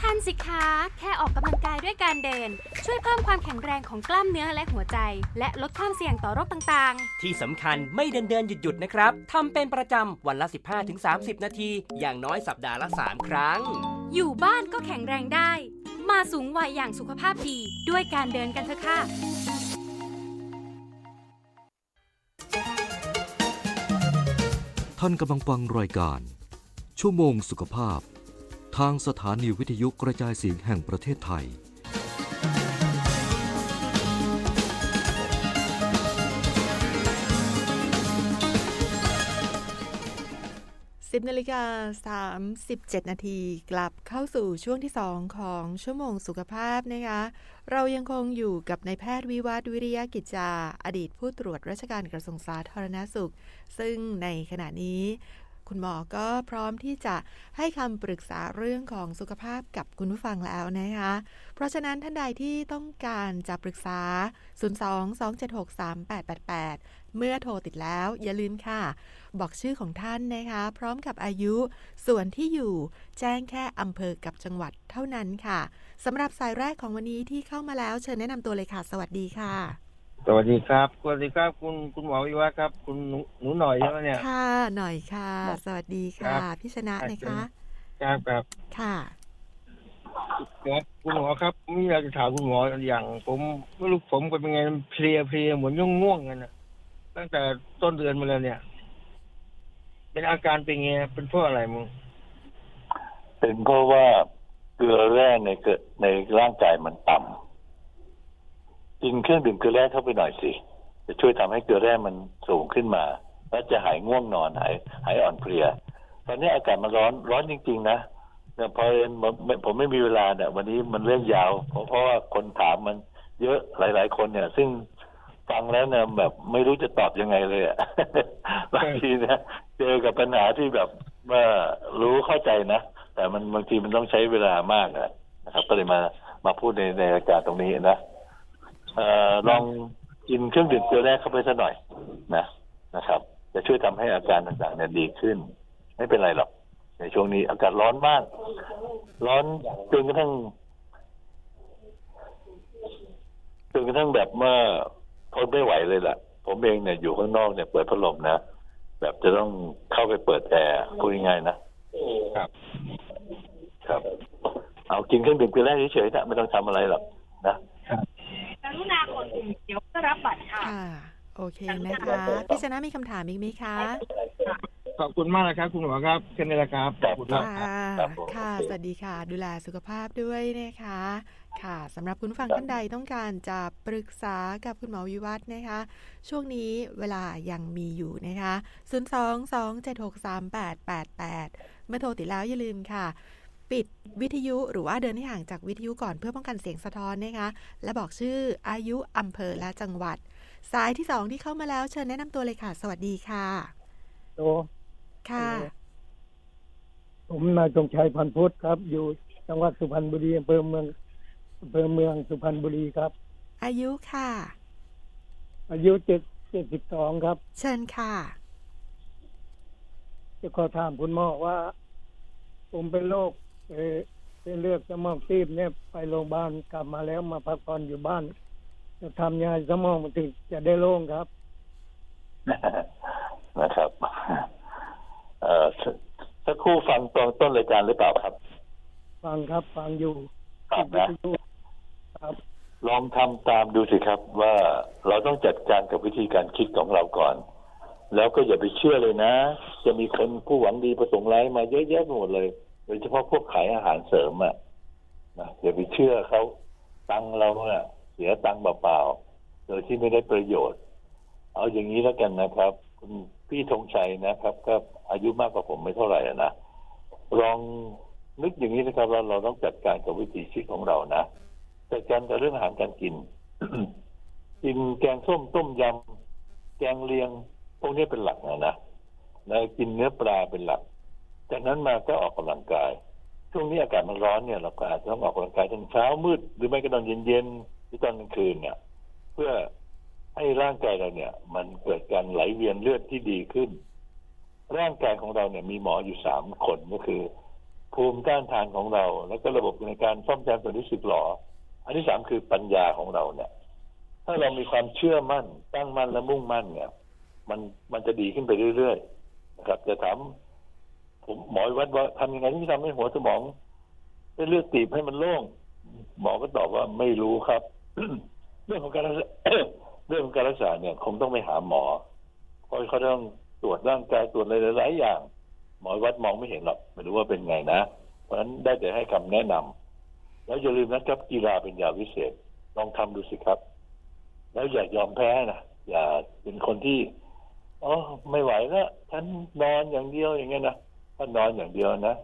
ทันสิคะแค่ออกกำลังกายด้วยการเดิน ช่วยเพิ่มความแข็งแรงของกล้ามเนื้อและหัวใจ และลดความเสี่ยงต่อโรคต่างที่สำคัญไม่เดินเดินหยุดหยุดๆนะครับทำเป็นประจำวันละ 15-30 นาที อย่างน้อยสัปดาห์ละ 3 ครั้งๆอยู่บ้านก็แข็งแรงได้ มาสูงวัยอย่างสุขภาพดี ด้วยการเดินกันเถอะค่ะ ท่านกำลังฟังรายการ ชั่วโมงสุขภาพ ทางสถานีวิทยุกระจายเสียงแห่งประเทศไทย 10นาฬิกา37 นาทีกลับเข้าสู่ช่วงที่ 2 ของชั่วโมงสุขภาพนะคะ เรายังคงอยู่กับนายแพทย์วิวัฒวิริยะกิจจา อดีตผู้ตรวจราชการกระทรวงสาธารณสุข ซึ่งในขณะนี้ คุณหมอก็พร้อมที่จะให้คำปรึกษาเรื่องของสุขภาพกับคุณผู้ฟังแล้วนะคะ เพราะฉะนั้นท่านใดที่ต้องการจะปรึกษา 02-276-3888 เมื่อโทรติดแล้วอย่าลืมค่ะ บอกชื่อของท่านนะคะ พร้อมกับอายุ ส่วนที่อยู่ แจ้งแค่อำเภอกับจังหวัดเท่านั้นค่ะสำหรับสายแรกของวันนี้ที่เข้ามาแล้วเชิญแนะนำตัวเลยค่ะ สวัสดีค่ะ สวัสดีครับสวัสดีครับ คุณคุณหมอวิวัฒน์ครับ คุณหนูหนูหน่อยใช่ไหมเนี่ยค่ะหน่อยค่ะ สวัสดีค่ะครับพี่ชนะนะคะครับครับค่ะครับคุณหมอครับมีอยากจะถามคุณหมออย่างผมไม่รู้ผมเป็นไงเพลียเพลียเหมือนง่วงง่วงๆกันนะตั้งแต่ต้นเดือนมาแล้วเนี่ย เป็นอาการเป็นไงเป็นเพราะอะไรมึงเป็นเพราะว่าเกลือแร่ในเกิดในร่างกายมันต่ำกินเครื่องดื่มเกลือแร่เข้าไปหน่อยสิจะช่วยทำให้เกลือแร่มันสูงขึ้นมา แล้วจะหายง่วงนอนหายหายอ่อนเพลียตอนนี้อากาศมันร้อนร้อนจริง ๆ นะแต่ยพอเอิญผมผมไม่มีเวลาเนี่ย วันนี้มันเรื่องยาว เพราะเพราะว่าคนถามมันเยอะหลาย ๆ คนเนี่ย ซึ่ง ฟังแล้วเนี่ยแบบไม่รู้จะตอบยังไงเลยอะบางทีนะเจอกับปัญหาที่แบบว่ารู้เข้าใจนะ แต่มันบางทีมันต้องใช้เวลามากอะนะครับก็เลยมามาพูดในในรายการตรงนี้นะเอ่อลองกินเครื่องดื่มเกลือแร่เข้าไปสักหน่อยนะนะครับ จะช่วยทำให้อาการต่างๆเนี่ยดีขึ้น ไม่เป็นไรหรอก ในช่วงนี้อากาศร้อนมาก ร้อนจนกระทั่งจนกระทั่งแบบว่า ทนไม่ไหวเลยล่ะ ผมเองเนี่ยอยู่ข้างนอกเนี่ยเปิดพัดลมนะ แบบจะต้องเข้าไปเปิดแอร์พูดง่ายๆนะครับ ครับ เอากินเครื่องดื่มเกลือแร่เฉยๆนะไม่ต้องทำอะไรหรอกนะกรุณากดปุ่มเดี๋ยวก็รับบัตรค่ะค่ะโอเคนะคะพี่ชนะมีคำถามอีกไหมคะขอบคุณมากนะครับ คุณหมอครับแค่นี้แหละครับขอบคุณมากค่ะครับผมค่ะ สวัสดีค่ะ ดูแลสุขภาพด้วยนะคะ ค่ะสำหรับคุณผู้ฟังท่านใดต้องการจะปรึกษากับคุณหมอวิวัฒน์นะคะ ช่วงนี้เวลายังมีอยู่นะคะ 0 2 2 7 6 3 8 8 8 เมื่อโทรติดแล้วอย่าลืมค่ะ ปิดวิทยุหรือว่าเดินให้ห่างจากวิทยุก่อนเพื่อป้องกันเสียงสะท้อนนะคะ และบอกชื่ออายุอำเภอและจังหวัด สายที่สองที่เข้ามาแล้วเชิญแนะนำตัวเลยค่ะ สวัสดีค่ะโตค่ะ ผมนายจงชัยพันพุทธครับ อยู่จังหวัดสุพรรณบุรีอำเภอเมือง อำเภอเมืองสุพรรณบุรีครับ อายุค่ะ อายุเจ็ดเจ็ดสิบสองครับ เชิญค่ะ จะขอถามคุณหมอว่า ผมเป็นโรคเอ่อเส้นเลือดสมองตีบเนี่ยไปโรงพยาบาลกลับมาแล้วมาพักผ่อนอยู่บ้าน จะทำยังไงสมองมันถึงจะได้โล่งครับ นะครับเอ่อสสักครู่ฟังตอนต้นรายการหรือเปล่าครับ ฟังครับฟังอยู่ครับนะวิทยุ ครับลองทำตามดูสิครับว่าเราต้องจัดการกับวิธีการคิดของเราก่อน แล้วก็อย่าไปเชื่อเลยนะ จะมีคนผู้หวังดีประสงค์ร้ายมาเยอะแยะไปหมดเลย โดยเฉพาะพวกขายอาหารเสริมอะนะอย่าไปเชื่อเขาตังเราเนี่ยเสียตังเปล่าๆโดยที่ไม่ได้ประโยชน์ เอาอย่างนี้แล้วกันนะครับ คุณพี่ธงชัยนะครับก็อายุมากกว่าผมไม่เท่าไหร่นะลองนึกอย่างนี้นะครับว่าเราต้องจัดการกับวิถีชีวิตของเรานะ จัดการกับเรื่องอาหารการกินกินแกงส้มต้มยำแกงเลียงพวกนี้เป็นหลักนะนะแล้วกินเนื้อปลาเป็นหลัก จากนั้นมาก็ออกกำลังกาย ช่วงนี้อากาศมันร้อนเนี่ยเราก็อาจจะต้องออกกำลังกายตอนเช้ามืด หรือไม่ก็ตอนเย็นๆหรือตอนกลางคืนเนี่ย เพื่อให้ร่างกายเราเนี่ย มันเกิดการไหลเวียนเลือดที่ดีขึ้น ร่างกายของเราเนี่ย มีหมออยู่สามคนก็คือ ภูมิต้านทานของเรา แล้วก็ระบบในการซ่อมแซมส่วนที่สึกหรอ อันที่สามคือปัญญาของเราเนี่ย ถ้าเรามีความเชื่อมั่น ตั้งมั่นและมุ่งมั่นเนี่ย มันมันจะดีขึ้นไปเรื่อยๆนะครับ จะถาม ผมหมอวัดว่าทำยังไงที่ทำให้หัวสมองได้เลือดตีบให้มันโล่งหมอก็ตอบว่าไม่รู้ครับ เรื่องของการรักษาเรื่องของการรักษาเนี่ยคงต้องไปหาหมอเพราะเขาต้องตรวจร่างกายตรวจอะไรหลายๆอย่าง หมอวัดมองไม่เห็นหรอกไม่รู้ว่าเป็นไงนะ เพราะฉะนั้นได้แต่ให้คำแนะนำ แล้วอย่าลืมนะครับกีฬาเป็นยาวิเศษ ลองทำดูสิครับ แล้วอย่ายอมแพ้นะอย่าเป็นคนที่อ๋อไม่ไหวแล้วฉันนอนอย่างเดียวอย่างเงี้ยนะถ้านอนอย่างเดียวนะ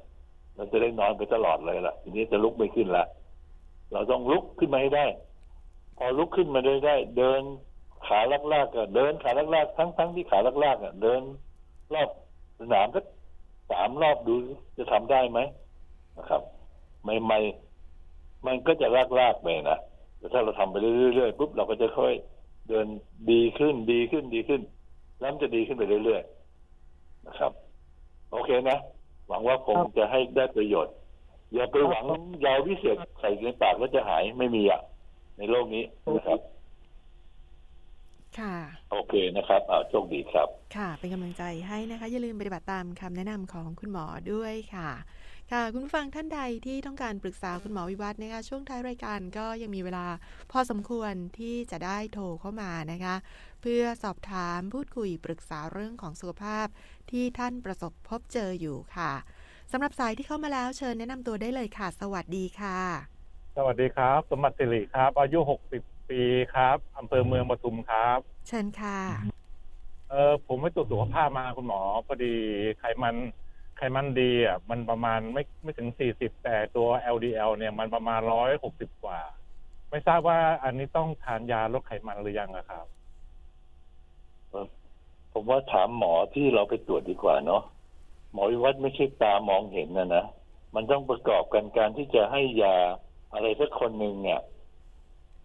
เราจะได้นอนไปตลอดเลยล่ะ ทีนี้จะลุกไม่ขึ้นละเราต้องลุกขึ้นมาให้ได้ พอลุกขึ้นมาได้ได้ เดินขาลากๆก็เดินขาลากๆทั้งทั้งที่ขาลากๆอะ เดินรอบสนามสักสามรอบดูจะทำได้ไหมนะครับใหม่ๆ มันก็จะลากๆไปนะแต่ถ้าเราทำไปเรื่อยๆปุ๊บเราก็จะค่อยเดินดีขึ้นดีขึ้นดีขึ้น แล้วมันจะดีขึ้นไปเรื่อยๆนะครับ โอเคนะหวังว่าคงจะให้ได้ประโยชน์ อย่าไปหวังยาวิเศษใส่ในปากแล้วจะหายไม่มีอะ ในโลกนี้นะครับ ค่ะ โอเคนะครับอ่าโชคดีครับ ค่ะ เป็นกำลังใจให้นะคะ อย่าลืมปฏิบัติตามคำแนะนำของคุณหมอด้วยค่ะ ค่ะคุณผู้ฟังท่านใดที่ต้องการปรึกษาคุณหมอวิวัฒน์นะคะช่วงท้ายรายการก็ยังมีเวลาพอสมควรที่จะได้โทรเข้ามานะคะ เพื่อสอบถามพูดคุยปรึกษาเรื่องของสุขภาพ ที่ท่านประสบพบเจออยู่ค่ะสำหรับสายที่เข้ามาแล้วเชิญแนะนำตัวได้เลยค่ะ สวัสดีค่ะ สวัสดีครับ สมบัติสิริครับ อายุหกสิบปีครับอำเภอเมืองปทุมครับ เชิญค่ะเออผมไปตรวจสุขภาพมาคุณหมอพอดีไขมัน ไขมันดีอะมันประมาณไม่ไม่ถึงสี่สิบแต่ตัว LDL เนี่ยมันประมาณร้อยหกสิบกว่า ไม่ทราบว่าอันนี้ต้องทานยาลดไขมันหรือยังอะครับ ผมว่าถามหมอที่เราไปตรวจดีกว่าเนาะหมอวิวัฒน์ไม่ใช่ตามองเห็นนะนะมันต้องประกอบกันการที่จะให้ยาอะไรสักคนหนึ่งเนี่ย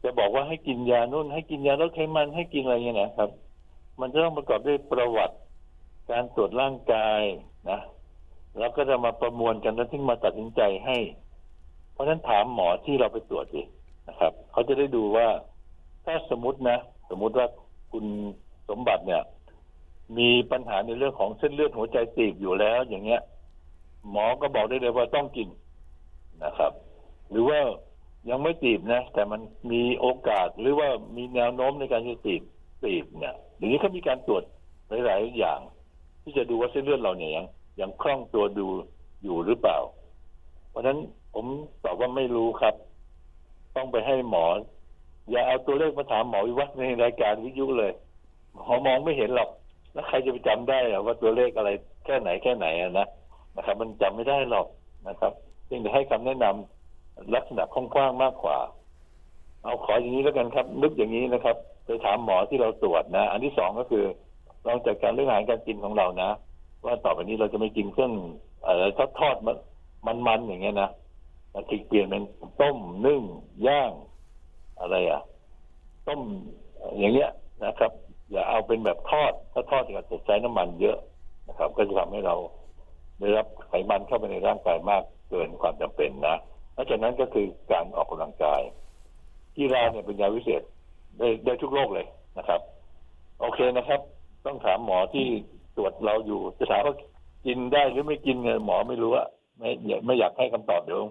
จะบอกว่าให้กินยานู่น ให้กินยาลดไขมันให้กินอะไรเงี้ยนะครับ มันจะต้องประกอบด้วยประวัติ การตรวจร่างกายนะ แล้วก็จะมาประมวลกันแล้วถึงมาตัดสินใจให้ เพราะฉะนั้นถามหมอที่เราไปตรวจดินะครับเขาจะได้ดูว่าถ้าสมมตินะ สมมุติว่าคุณสมบัติเนี่ย มีปัญหาในเรื่องของเส้นเลือดหัวใจตีบอยู่แล้ว อย่างเงี้ย หมอก็บอกได้เลยว่าต้องกินนะครับ หรือว่ายังไม่ตีบนะ แต่มันมีโอกาสหรือว่ามีแนวโน้มในการจะตีบตีบเนี่ยเดี๋ยวนี้เขามีการตรวจหลาย ๆ อย่าง ที่จะดูว่าเส้นเลือดเราเนี่ยยัง ยังคล่องตัวดูอยู่หรือเปล่า เพราะฉะนั้นผมตอบว่าไม่รู้ครับ ต้องไปให้หมอ อย่าเอาตัวเลขมาถามหมอวิวัฒน์ในรายการวิทยุเลยหมอมองไม่เห็นหรอก แล้วใครจะไปจำได้หรอว่าตัวเลขอะไรแค่ไหนแค่ไหนอะนะนะครับ มันจำไม่ได้หรอกนะครับจึงจะให้คำแนะนำลักษณะกว้างๆมากกว่า เอาขออย่างนี้แล้วกันครับ นึกอย่างนี้นะครับไปถามหมอที่เราตรวจนะ อันที่สองก็คือลองจัดการเรื่องอาหารการกินของเรานะ ว่าต่อไปนี้เราจะไม่กินเครื่องอะไรทอดทอดมันมันๆอย่างเงี้ยนะแต่ทิ้เปลี่ยนเป็นต้มนึ่งย่างอะไรอะ ต้มอย่างเงี้ยนะครับ อย่าเอาเป็นแบบทอด ถ้าทอดจะใช้น้ำมันเยอะนะครับ ก็จะทำให้เราได้รับไขมันเข้าไปในร่างกายมากเกินความจำเป็นนะราะฉะนั้นก็คือการออกกำลังกายกีฬาเนี่ยเป็นยาวิเศษได้ได้ทุกโรคเลยนะครับ โอเคนะครับ ต้องถามหมอที่ ตรวจเราอยู่จะถามว่ากินได้หรือไม่กินเนี่ยหมอไม่รู้อะไม่อยากไม่อยากให้คำตอบเดี๋ยว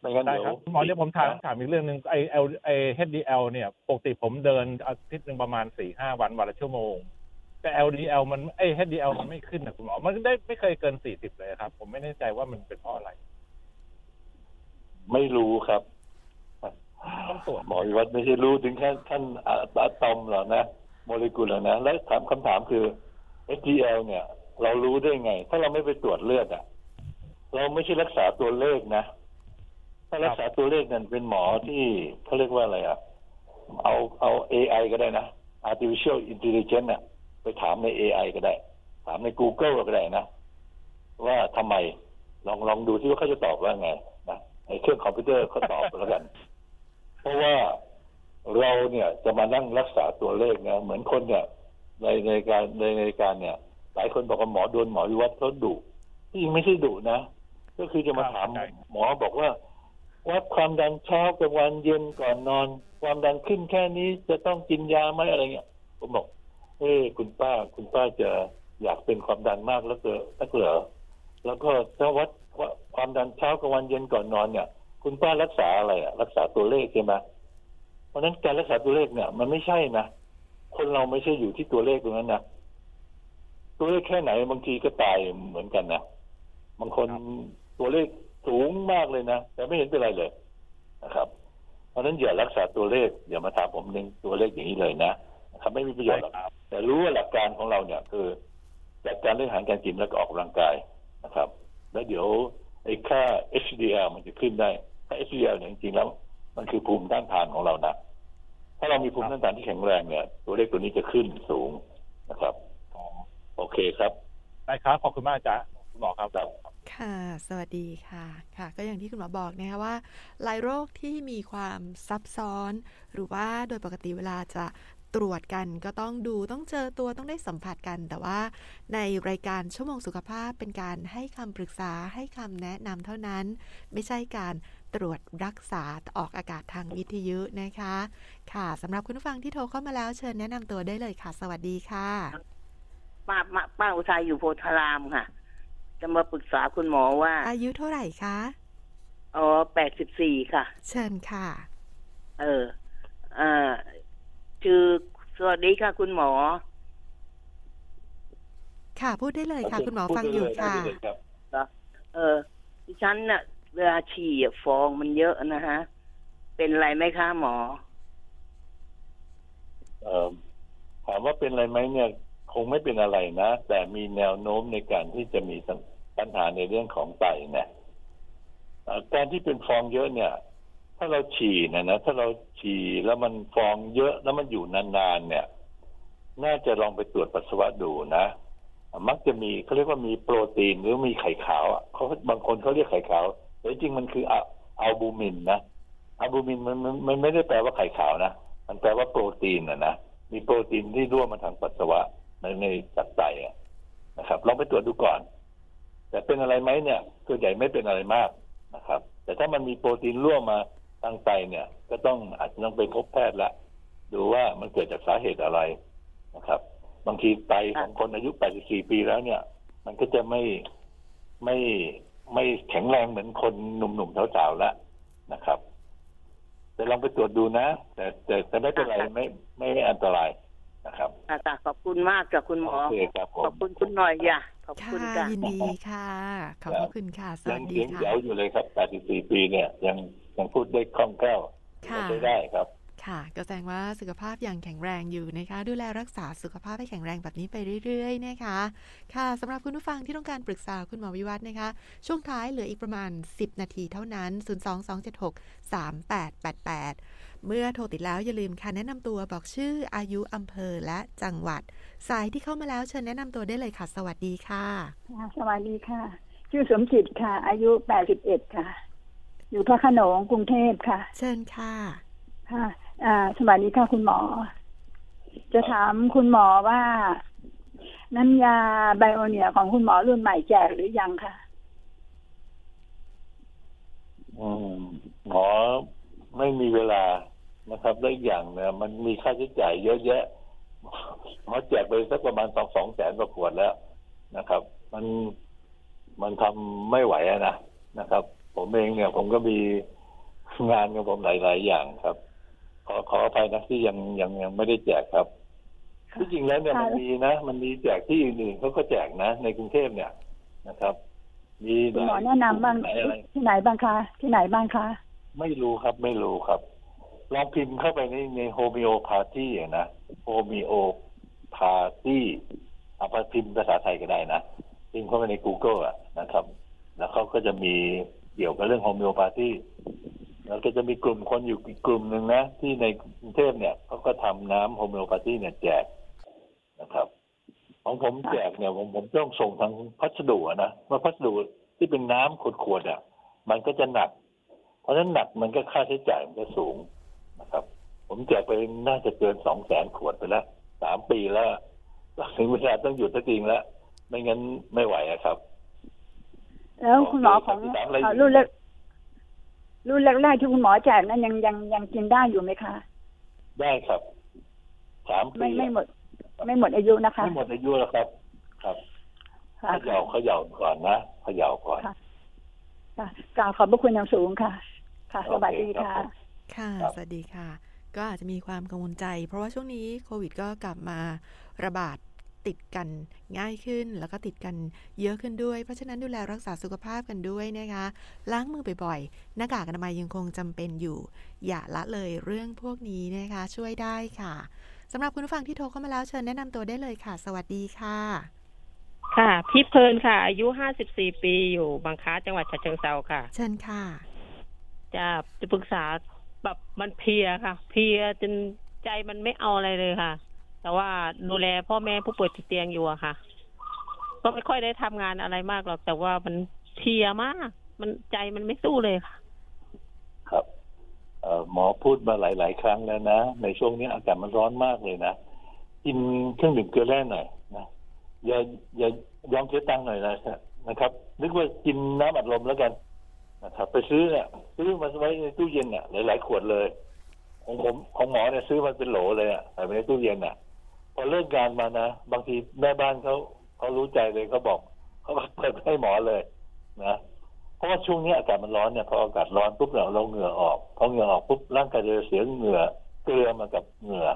ไม่งั้นได้เดี๋ยวครับหมอเดี๋ยวผมถามถามอีกเรื่องหนึ่งไอเอลไอ HDL เนี่ย ปกติผมเดินอาทิตย์หนึ่งประมาณสี่ห้าวันวันละชั่วโมง แต่ LDL มันไอ HDL มันไม่ขึ้นนะคุณหมอ มันได้ไม่เคยเกินสี่สิบเลยครับ ผมไม่แน่ใจว่ามันเป็นเพราะอะไร ไม่รู้ครับ ต้องตรวจหมอวิวัฒน์ไม่ใช่รู้ถึงขั้นขั้นอะอะตอมหรอกนะ โมเลกุลหรอกนะ และถามคำถามคือ HDL เนี่ย เรารู้ได้ไง ถ้าเราไม่ไปตรวจเลือดอะเราไม่ใช่รักษาตัวเลขนะ ถ้ารักษาตัวเลขนั่นเป็นหมอที่เขาเรียกว่าอะไรอะเอาเอา AI ก็ได้นะ artificial intelligence น่ะ ไปถามใน AI ก็ได้ ถามใน Google ก็ได้นะ ว่าทำไมลองลองดูที่ว่าเขาจะตอบว่าไงนะไอ้เครื่องคอมพิวเตอร์เขาตอบแล้วกัน เพราะว่าเราเนี่ยจะมานั่งรักษาตัวเลขนะเหมือนคนเนี่ย ในในการในในการเนี่ย หลายคนบอกว่าหมอโดนหมอวิวัฒน์เขาดุที่จริงไม่ใช่ดุนะ ก็คือจะมาถามครับหมอบอกว่า วัดความดันเช้ากลางวันเย็นก่อนนอน ความดันขึ้นแค่นี้จะต้องกินยาไหมอะไรเงี้ยผมบอกเอ้คุณป้า คุณป้าจะอยากเป็นความดันมากแล้วเกิดนักเหรอแล้วก็ถ้าวัดว่าความดันเช้ากลางวันเย็นก่อนนอนเนี่ย คุณป้ารักษาอะไรอะรักษาตัวเลขใช่ไหมเพราะฉะนั้นการรักษาตัวเลขเนี่ย มันไม่ใช่นะ คนเราไม่ใช่อยู่ที่ตัวเลขตรงนั้นนะตัวเลขแค่ไหนบางทีก็ตายเหมือนกันนะบางคนตัวเลขสูงมากเลยนะแต่ไม่เห็นเป็นไรเลยนะครับ เพราะฉะนั้นอย่ารักษาตัวเลขอย่ามาถามผมหนึ่งตัวเลขอย่างนี้เลยนะนะครับไม่มีประโยชน์หรอกแต่รู้ว่าหลักการของเราเนี่ย คือจัดการเรื่องอาหารการกินแล้วก็ออกกำลังกายนะครับ แล้วเดี๋ยวไอ้ค่า HDL มันจะขึ้นได้ค่า HDL เนี่ยจริงๆแล้ว มันคือภูมิต้านทานของเรานะ ถ้าเรามีภูมิต้านทานที่แข็งแรงเนี่ย ตัวเลขตัวนี้จะขึ้นสูงนะครับ โอเคครับ ได้ครับ ขอบคุณมากจ้ะคุณหมอครับค่ะ สวัสดีค่ะ ค่ะ ก็อย่างที่คุณหมอบอกนะคะว่าหลายโรคที่มีความซับซ้อน หรือว่าโดยปกติเวลาจะตรวจกันก็ต้องดูต้องเจอตัวต้องได้สัมผัสกัน แต่ว่าในรายการชั่วโมงสุขภาพเป็นการให้คำปรึกษาให้คำแนะนำเท่านั้น ไม่ใช่การ ตรวจรักษาออกอากาศทางวิทยุนะคะ ค่ะสำหรับคุณผู้ฟังที่โทรเข้ามาแล้วเชิญแนะนำตัวได้เลยค่ะ สวัสดีค่ะ ป้าป้าป้าอุทัยอยู่โพธารามค่ะ จะมาปรึกษาคุณหมอว่า อายุเท่าไหร่คะอ๋อแปดสิบสี่ค่ะ เชิญค่ะ เออเอ่อชื่อสวัสดีค่ะ คุณหมอ ค่ะพูดได้เลยค่ะ คุณหมอฟังอยู่ค่ะ เออดิฉันน่ะ เวลาฉี่อะฟองมันเยอะนะฮะ เป็นไรไหมคะหมอเออถามว่าเป็นอะไรไหมเนี่ย คงไม่เป็นอะไรนะ แต่มีแนวโน้มในการที่จะมีปัญหาในเรื่องของไตเนี่ยการที่เป็นฟองเยอะเนี่ย ถ้าเราฉี่นะนะถ้าเราฉี่แล้วมันฟองเยอะแล้วมันอยู่นานๆเนี่ย น่าจะลองไปตรวจปัสสาวะดูนะมักจะมีเขาเรียกว่ามีโปรตีนหรือมีไข่ขาวอะเขาบางคนเขาเรียกไข่ขาว แต่จริงมันคืออะอัลบูมินนะอัลบูมินมันมันไม่ได้แปลว่าไข่ขาวนะ มันแปลว่าโปรตีนนะนะ มีโปรตีนที่ร่วมมาทางปัสสาวะในในจากไตอะนะครับลองไปตรวจดูก่อน แต่เป็นอะไรไหมเนี่ยส่วนใหญ่ไม่เป็นอะไรมากนะครับ แต่ถ้ามันมีโปรตีนร่วมมาทางไตเนี่ย ก็ต้องอาจจะต้องไปพบแพทย์ละดูว่ามันเกิดจากสาเหตุอะไรนะครับ บางทีไตของคนอายุ 84 ปีแล้วเนี่ย มันก็จะไม่ไม่ ไม่แข็งแรงเหมือนคนหนุ่มๆสาวๆแล้วนะครับ แต่ลองไปตรวจดูนะ แต่แต่แต่ไม่เป็นไรไม่ไม่ไม่อันตรายนะครับค่ะค่ะขอบคุณมากจากคุณหมอโอเคครับผมขอบคุณคุณหน่อยอย่าขอบคุณค่ะค่ะยินดีค่ะ ขอบพระคุณค่ะสยัวังสดีเสียงค่ะแจ๋วอยู่เลยครับ84ปีเนี่ย ยังยังพูดได้คล่องแคล่วค่ะใช้ได้ครับ ค่ะ ก็แสดงว่าสุขภาพยังแข็งแรงอยู่นะคะ ดูแลรักษาสุขภาพให้แข็งแรงแบบนี้ไปเรื่อยๆนะคะ ค่ะสำหรับคุณผู้ฟังที่ต้องการปรึกษาคุณหมอวิวัฒน์นะคะ ช่วงท้ายเหลืออีกประมาณ 10 นาทีเท่านั้น 022763888 เมื่อโทรติดแล้วอย่าลืมค่ะแนะนำตัวบอกชื่ออายุอำเภอและจังหวัด สายที่เข้ามาแล้วเชิญแนะนำตัวได้เลยค่ะ สวัสดีค่ะค่ะสวัสดีค่ะ ชื่อสมจิตค่ะ อายุแปดสิบเอ็ดค่ะ อยู่พระโขนงกรุงเทพค่ะ เชิญค่ะค่ะ อ่าสวัสดีค่ะคุณหมอ จะถามคุณหมอว่าน้ำยาไบโอเนียของคุณหมอรุ่นใหม่แจกหรือยังคะอืมมีเวลานะครับและอีกอย่างเนี่ยมันมีค่าใช้จ่ายเยอะแยะหมอแจกไปสักประมาณสองสองแสนกว่าขวดแล้วนะครับ มันมันทำไม่ไหวอะนะนะครับ ผมเองเนี่ย ผมก็มีงานของผมหลาย ๆ อย่างครับ ขอขออภัยนะที่ยังยังยังไม่ได้แจกครับที่จริงแล้วเนี่ยค่ะมันมีนะ มันมีแจกที่อื่นๆเขาก็แจกนะ ในกรุงเทพเนี่ยนะครับ มีคุณหมอลายแนะนำบ้างหลายอะไรที่ไหนบ้างคะที่ไหนบ้างคะไม่รู้ครับไม่รู้ครับลองพิมพ์เข้าไปในในโฮมิโอพาธีนะโฮมิโอพาธีเอาไปพิมพ์ภาษาไทยก็ได้นะพิมพ์เข้าไปใน Google อะนะครับ แล้วเขาก็จะมีเกี่ยวกับเรื่องโฮมิโอพาธี แล้วก็จะมีกลุ่มคนอยู่อีกกลุ่มหนึ่งนะ ที่ในกรุงเทพเนี่ยเขาก็ทำน้ำโฮมิโอพาธีเนี่ยแจกนะครับ ของผมแจกเนี่ยผมผมต้องส่งทางพัสดุอะนะว่าพัสดุที่เป็นน้ำขวดๆอะ มันก็จะหนัก เพราะฉะนั้นหนักมันก็ค่าใช้จ่ายมันก็สูงนะครับ ผมแจกไปน่าจะเกินสองแสนขวดไปแล้วสามปีแล้วถึงเวลาต้องหยุดสักทีแล้วไม่งั้นไม่ไหวอะครับ แล้วคุณหมอของที่ถามอะไรเอ่อรุ่นแรก รุ่นแรกๆที่คุณหมอแจกนั้นยังยังยังกินได้อยู่ไหมคะ ได้ครับสามไม่ปีไม่หมด ไม่หมดอายุนะคะไม่หมดอายุแล้วครับ ครับค่ะเขย่าเขย่าก่อนนะเขย่าก่อนค่ะค่ะกล่าวขอบพระคุณอย่างสูงค่ะ ค่ะสวัสดีค่ะ ค่ะ สวัสดีค่ะ ก็อาจจะมีความกังวลใจ เพราะว่าช่วงนี้โควิดก็กลับมาระบาด ติดกันง่ายขึ้น แล้วก็ติดกันเยอะขึ้นด้วย เพราะฉะนั้นดูแลรักษาสุขภาพกันด้วยนะคะ ล้างมือบ่อยๆ หน้ากากอนามัยยังคงจำเป็นอยู่ อย่าละเลยเรื่องพวกนี้นะคะ ช่วยได้ค่ะสำหรับคุณผู้ฟังที่โทรเข้ามาแล้วเชิญแนะนำตัวได้เลยค่ะ สวัสดีค่ะ ค่ะ พี่เพลินค่ะ อายุห้าสิบสี่ปีอยู่บางค้าจังหวัดฉะเชิงเซาค่ะ เชิญค่ะ จะจะปรึกษาแบบมันเพลียค่ะ เพลียจนใจมันไม่เอาอะไรเลยค่ะ แต่ว่าดูแลพ่อแม่ผู้ป่วยติดเตียงอยู่อะค่ะ ก็ไม่ค่อยได้ทำงานอะไรมากหรอก แต่ว่ามันเพลียมาก มันใจมันไม่สู้เลยค่ะ ครับเอ่อหมอพูดมาหลาย ๆ ครั้งแล้วนะ ในช่วงนี้อากาศมันร้อนมากเลยนะกินเครื่องดื่มเกลือแร่หน่อยนะอย่าอย่ายอมเสียตังค์หน่อยนะนะครับ นึกว่ากินน้ำอัดลมแล้วกันนะครับ ไปซื้อเนี่ยซื้อมาไว้ในตู้เย็นเนี่ยหลาย ๆ ขวดเลย ของผมของหมอเนี่ยซื้อมาเป็นโหลเลยอะใส่ไปในตู้เย็นอะ พอเลิกงานมานะบางทีแม่บ้านเขาเขารู้ใจเลยเขาบอกเขาเปิดให้หมอเลยนะเพราะว่าช่วงนี้อากาศมันร้อนเนี่ยพออากาศร้อนปุ๊บเราเราเหงื่อออกพอเหงื่อออกปุ๊บร่างกายจะเสียเหงื่อเกลือมากับเหงื่อ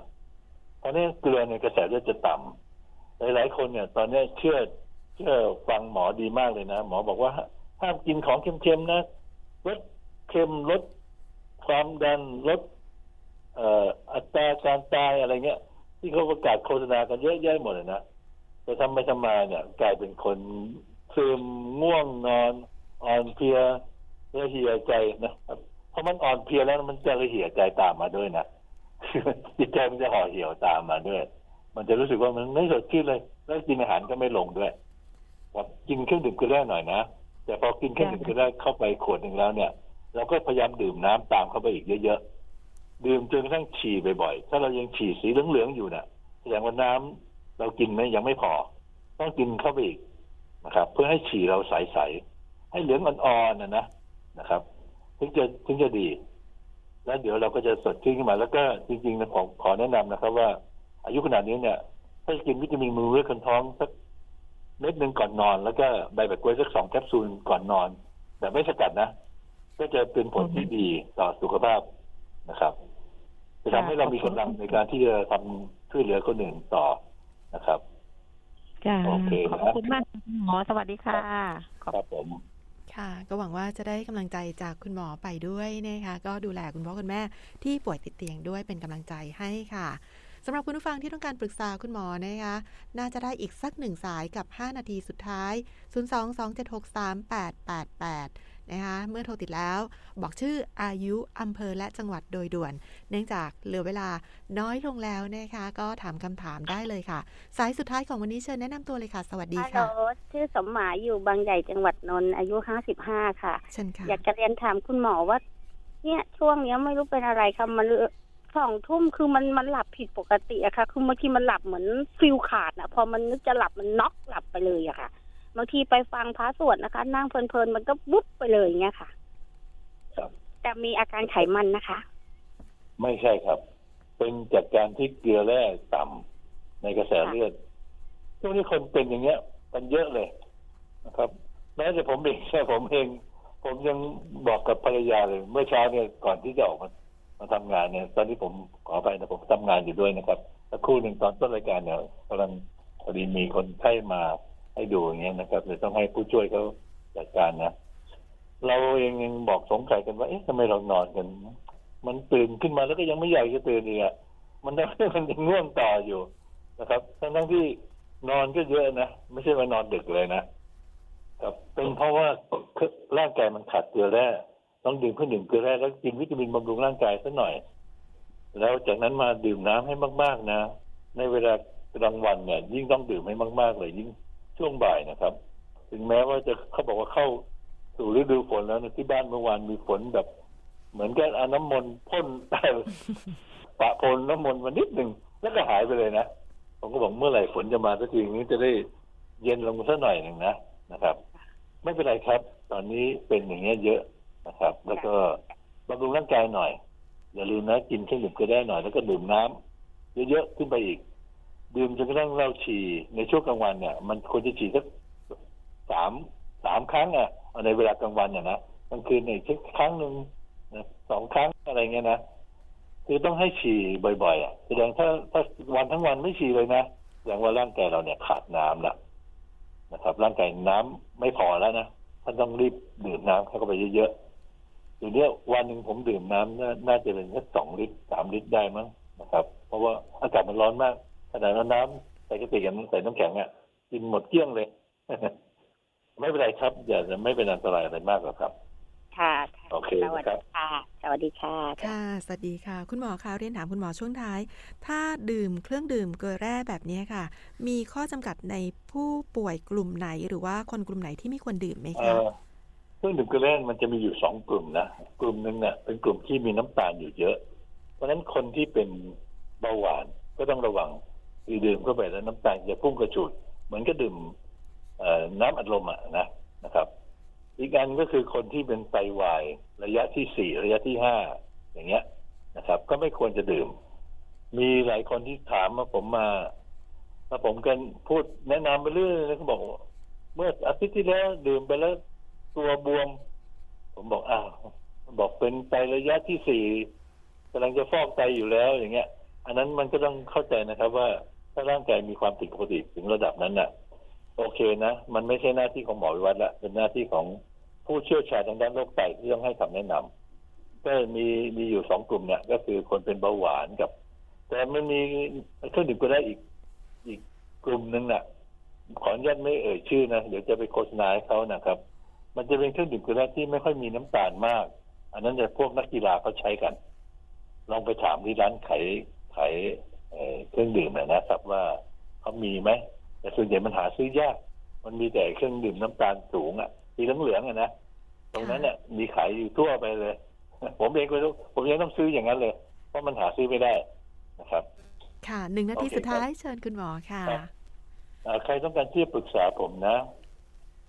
เพราะนี้เกลือในกระแสเลือดจะต่ำหลายๆคนเนี่ย ตอนนี้เชื่อเชื่อฟังหมอดีมากเลยนะหมอบอกว่าห้ามกินของเค็มๆนะลดเค็มลดความดันลดอออัตราการตายอะไรเงี้ย ที่เขาประกาศโฆษณากันเยอะแยะหมดเลยนะแต่ทำไปทำมาเนี่ย กลายเป็นคนซึมง่วงนอนอ่อนเพลียระเหี่ยใจนะครับเพราะมันอ่อนเพลียแล้วมันจะระเหี่ยใจตามมาด้วยนะจิตใจมันจะห่อเหี่ยวตามมาด้วย มันจะรู้สึกว่ามันไม่สดชื่นเลย แล้วกินอาหารก็ไม่ลงด้วยครับกินเครื่องดื่มเกลือแร่หน่อยนะแต่พอกินเครื่องดื่มเกลือแร่เข้าไปขวดหนึ่งแล้วเนี่ย เราก็พยายามดื่มน้ำตามเข้าไปอีกเยอะๆ ดื่มจนกระทั่งฉี่บ่อยๆ ถ้าเรายังฉี่สีเหลืองๆอยู่เนี่ยแสดงว่าน้ำเรากินไหมยังไม่พอ ต้องกินเข้าไปอีกนะครับ เพื่อให้ฉี่เราใสๆให้เหลืองอ่อนๆนะนะนะครับ ถึงจะถึงจะดี แล้วเดี๋ยวเราก็จะสดชื่นขึ้นมา แล้วก็จริงๆนะผมขอแนะนำนะครับ ว่า อายุขนาดนี้เนี่ยถ้ากินวิตามินมือเลือดคนท้องสักเม็ดหนึ่งก่อนนอน แล้วก็ใบแบบกล้วยสักสองแคปซูลก่อนนอน แต่ไม่สกัดนะ ก็จะเป็นผลที่ดีต่อสุขภาพนะครับ จะทำให้เรามีกำลังในการที่จะทำช่วยเหลือคนอื่นต่อนะครับจ้าโอเคขอบนะคุณมากคุณหมอสวัสดีค่ะครับผมค่ะ ก็หวังว่าจะได้กำลังใจจากคุณหมอไปด้วยนะคะ ก็ดูแลคุณพ่อคุณแม่ที่ป่วยติดเตียงด้วยเป็นกำลังใจให้ค่ะสำหรับคุณผู้ฟังที่ต้องการปรึกษาคุณหมอนะคะ น่าจะได้อีกสักหนึ่งสายกับ 5 นาทีสุดท้าย 022763888 นะคะเมื่อโทรติดแล้ว บอกชื่ออายุอำเภอและจังหวัดโดยด่วน เนื่องจากเหลือเวลาน้อยลงแล้วนะคะ ก็ถามคำถามได้เลยค่ะ สายสุดท้ายของวันนี้เชิญแนะนำตัวเลยค่ะ สวัสดีฮัลโหลค่ะชื่อสมหมายอยู่บางใหญ่จังหวัดนนท์อายุห้าสิบห้าค่ะเชิญค่ะอยากจะเรียนถามคุณหมอว่า เนี่ยช่วงเนี้ยไม่รู้เป็นอะไรค่ะมันสองทุ่มคือมันมันหลับผิดปกติอะค่ะ คือบางทีมันหลับเหมือนฟิลขาดอะพอมันนึกจะหลับมันน็อกหลับไปเลยอะค่ะ บางทีไปฟังพระสวดนะคะ นั่งเพลินๆมันก็วุบไปเลยอย่างเงี้ยค่ะ ครับ แต่มีอาการไขมันนะคะ ไม่ใช่ครับ เป็นจากการที่เกลือแร่ต่ำในกระแสเลือดช่วงนี้คนเป็นอย่างเงี้ยกันเยอะเลยนะครับ แม้แต่ผมเองแค่ผมเอง ผมยังบอกกับภรรยาเลย เมื่อเช้าเนี่ยก่อนที่จะออกมามาทำงานเนี่ย ตอนที่ผมขอไปนะผมทำงานอยู่ด้วยนะครับสักครู่หนึ่งตอนต้นรายการเนี่ยกำลังพอดีมีคนไข้มา ให้ดูอย่างเงี้ยนะครับเลยต้องให้ผู้ช่วยเขาจัดการนะเราเองยังบอกสงสัยกันว่าเอ๊ะทำไมเรานอนกัน มันตื่นขึ้นมาแล้วก็ยังไม่อยากจะตื่นอีกอะมันทำให้มันยังง่วงต่ออยู่นะครับทั้งทั้งที่นอนก็เยอะนะไม่ใช่ว่านอนดึกเลยนะครับเป็นเพราะว่าร่างกายมันขาดเกลือแร่ต้องดื่มเพื่อดื่มเกลือแร่แล้วกินวิตามินบำรุงร่างกายสักหน่อย แล้วจากนั้นมาดื่มน้ำให้มาก ๆนะ ในเวลากลางวันเนี่ย ยิ่งต้องดื่มให้มาก ๆ เลยยิ่ง ช่วงบ่ายนะครับ ถึงแม้ว่าจะเขาบอกว่าเข้าสู่ฤดูฝนแล้วนะที่บ้านเมื่อวานมีฝนแบบ เหมือนกับเอาน้ำมนต์พ่นแต่ปะพรน้ำมนต์มานิดหนึ่งแล้วก็หายไปเลยนะผมก็บอกเมื่อไหร่ฝนจะมาสักทีนี้จะได้เย็นลงสักหน่อยหนึ่งนะนะครับ ไม่เป็นไรครับ ตอนนี้เป็นอย่างเงี้ยเยอะนะครับ แล้วก็บำรุงร่างกายหน่อย อย่าลืมนะกินเครื่องดื่มก็ได้หน่อย แล้วก็ดื่มน้ำเยอะๆขึ้นไปอีก ดื่มจนกระทั่งเราฉี่ในช่วงกลางวันเนี่ย มันควรจะฉี่สักสามสามครั้งอะในเวลากลางวันเนี่ยนะกลางคืนเนี่ยสักครั้งหนึ่งนะสองครั้งอะไรเงี้ยนะคือต้องให้ฉี่บ่อยๆอะแสดงถ้าถ้าวันทั้งวันไม่ฉี่เลยนะแสดงว่าร่างกายเราเนี่ยขาดน้ำละนะครับ ร่างกายน้ำไม่พอแล้วนะท่านต้องรีบดื่มน้ำเข้าไปเยอะๆเดี๋ยวนี้ยวันหนึ่งผมดื่มน้ำนาน่าจะเป็นแค่สองลิตรสามลิตรได้มั้งนะครับ เพราะว่าอากาศมันร้อนมาก ขนาดนั้นน้ำใส่กระติกกันใส่น้ำแข็งอะกินหมดเกลี้ยงเลย ไม่เป็นไรครับ อย่าจะไม่เป็นอันตรายอะไรมากหรอกครับ ค่ะโอเคสวัสครัดีบค่ะสวัสดีค่ะ ค่ะ สวัสดีค่ะ คุณหมอคะเรียนถามคุณหมอช่วงท้าย ถ้าดื่มเครื่องดื่มเกลือแร่แบบนี้ค่ะ มีข้อจำกัดในผู้ป่วยกลุ่มไหน หรือว่าคนกลุ่มไหนที่ไม่ควรดื่มไหมเอ่คะอเครื่องดื่มเกลือแร่มันจะมีอยู่สองกลุ่มนะกลุ่มหนึ่งเนี่ยเป็นกลุ่มที่มีน้ำตาลอยู่เยอะ เพราะฉะนั้นคนที่เป็นเบาหวานก็ต้องระวัง คือดื่มเข้าไปแล้วน้ำตาลจะพุ่งกระฉูดเหมือนก็ดื่มน้ำอัดลมอะนะนะครับ อีกอันก็คือคนที่เป็นไตวายระยะที่สี่ระยะที่ห้าอย่างเงี้ยนะครับ ก็ไม่ควรจะดื่ม มีหลายคนที่ถามมาผมมาแล้วผมกันพูดแนะนำไปเรื่อยแล้วก็บอกว่าเมื่ออาทิตย์ที่แล้วดื่มไปแล้วตัวบวม ผมบอกอ้าวบอกเป็นไตระยะที่สี่กำลังจะฟอกไตอยู่แล้วอย่างเงี้ย อันนั้นมันก็ต้องเข้าใจนะครับว่า ถ้าร่างกายมีความผิดปกติถึงระดับนั้นน่ะ โอเคนะ มันไม่ใช่หน้าที่ของหมอวิวัฒน์ละเป็นหน้าที่ของผู้เชี่ยวชาญทางด้านโรคไตที่ต้องให้คำแนะนำก็มีมีอยู่สองกลุ่มเนี่ย ก็คือคนเป็นเบาหวานกับ แต่มันมีเครื่องดื่มก็ได้อีกอีกกลุ่มหนึ่งน่ะ ขออนุญาตไม่เอ่ยชื่อนะเดี๋ยวจะไปโฆษณาให้เขานะครับ มันจะเป็นเครื่องดื่มกลือแร่ที่ไม่ค่อยมีน้ำตาลมาก อันนั้นจะพวกนักกีฬาเขาใช้กัน ลองไปถามที่ร้านขายขาย เอ่อเครื่องดื่มหน่อยนะครับว่าเขามีไหมแต่ส่วนใหญ่มันหาซื้อยากมันมีแต่เครื่องดื่มน้ำตาลสูงอะสีเหลืองๆอะนะตรงนั้นเนี่ยมีขายอยู่ทั่วไปเลย ผมเองก็รู้ผมยังต้องซื้ออย่างนั้นเลย เพราะมันหาซื้อไม่ได้นะครับ ค่ะหนึ่งนาทีโอเคสุดท้ายครับเชิญคุณหมอค่ะอ่าใครต้องการที่จะปรึกษาผมนะ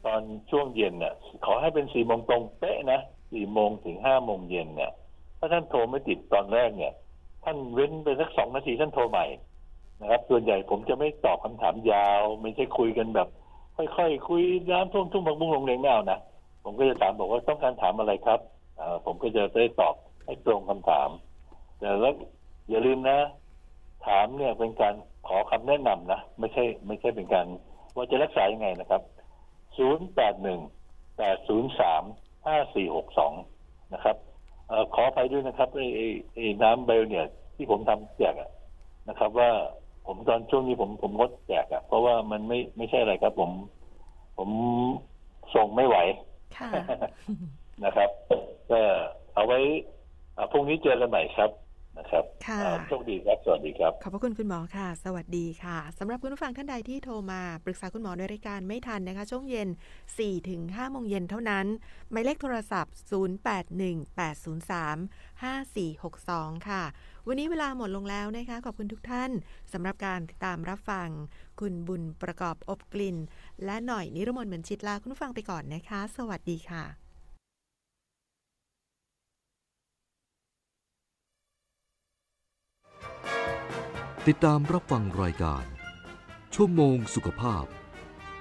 ตอนช่วงเย็นเนี่ยขอให้เป็นสี่โมงตรงเป๊ะนะสี่โมงถึงห้าโมงเย็นเนี่ยถ้าท่านโทรไม่ติดตอนแรกเนี่ย ท่านเว้นไปสักสองนาทีท่านโทรใหม่นะครับ ส่วนใหญ่ผมจะไม่ตอบคำถามยาว ไม่ใช่คุยกันแบบ ค่อยๆคุยน้ำท่วมทุ่งบางบุ้งลงเลงไม่เอานะผมก็จะถามบอกว่าต้องการถามอะไรครับอผมก็จะได้ตอบให้ตรงคำถาม แต่แล้วอย่าลืมนะ ถามเนี่ยเป็นการขอคำแนะนำนะไม่ใช่ ไม่ใช่เป็นการว่าจะรักษายังไงนะครับศูนย์แปดหนึ่งแปดศูนย์สามห้าสี่หกสองนะครับ ออขออภัยด้วยนะครับไอ้ไอ้ไอ้น้ำไบโอเนี่ย ที่ผมทำแจกอะนะครับ ว่าผมตอนช่วงนี้ผมผมงดแจกอะเพราะว่ามันไม่ไม่ใช่อะไรครับ ผม ผมส่งไม่ไหวค่ะนะครับก็เอาไว้อ่าพรุ่งนี้เจอกันใหม่ครับ นะครับค่ะอ่าโชคดีครับสวัสดีครับ ขอบพระคุณคุณหมอค่ะ สวัสดีค่ะสำหรับคุณผู้ฟังท่านใดที่โทรมา ปรึกษาคุณหมอในรายการไม่ทันนะคะ ช่วงเย็น 4 ถึง5โมงเย็นเท่านั้น หมายเลขโทรศัพท์ 0818035462 ค่ะ วันนี้เวลาหมดลงแล้วนะคะ ขอบคุณทุกท่านสำหรับการติดตามรับฟัง คุณบุญประกอบอบกลิ่น และหน่อยนิรมนเหมือนชิดลาคุณผู้ฟังไปก่อนนะคะ สวัสดีค่ะ ติดตามรับฟังรายการ ชั่วโมงสุขภาพ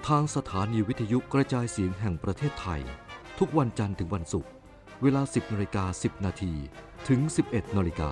ทางสถานีวิทยุกระจายเสียงแห่งประเทศไทย ทุกวันจันทร์ถึงวันศุกร์เวลา 10นาฬิกา10 นาทีถึง 11นาฬิกา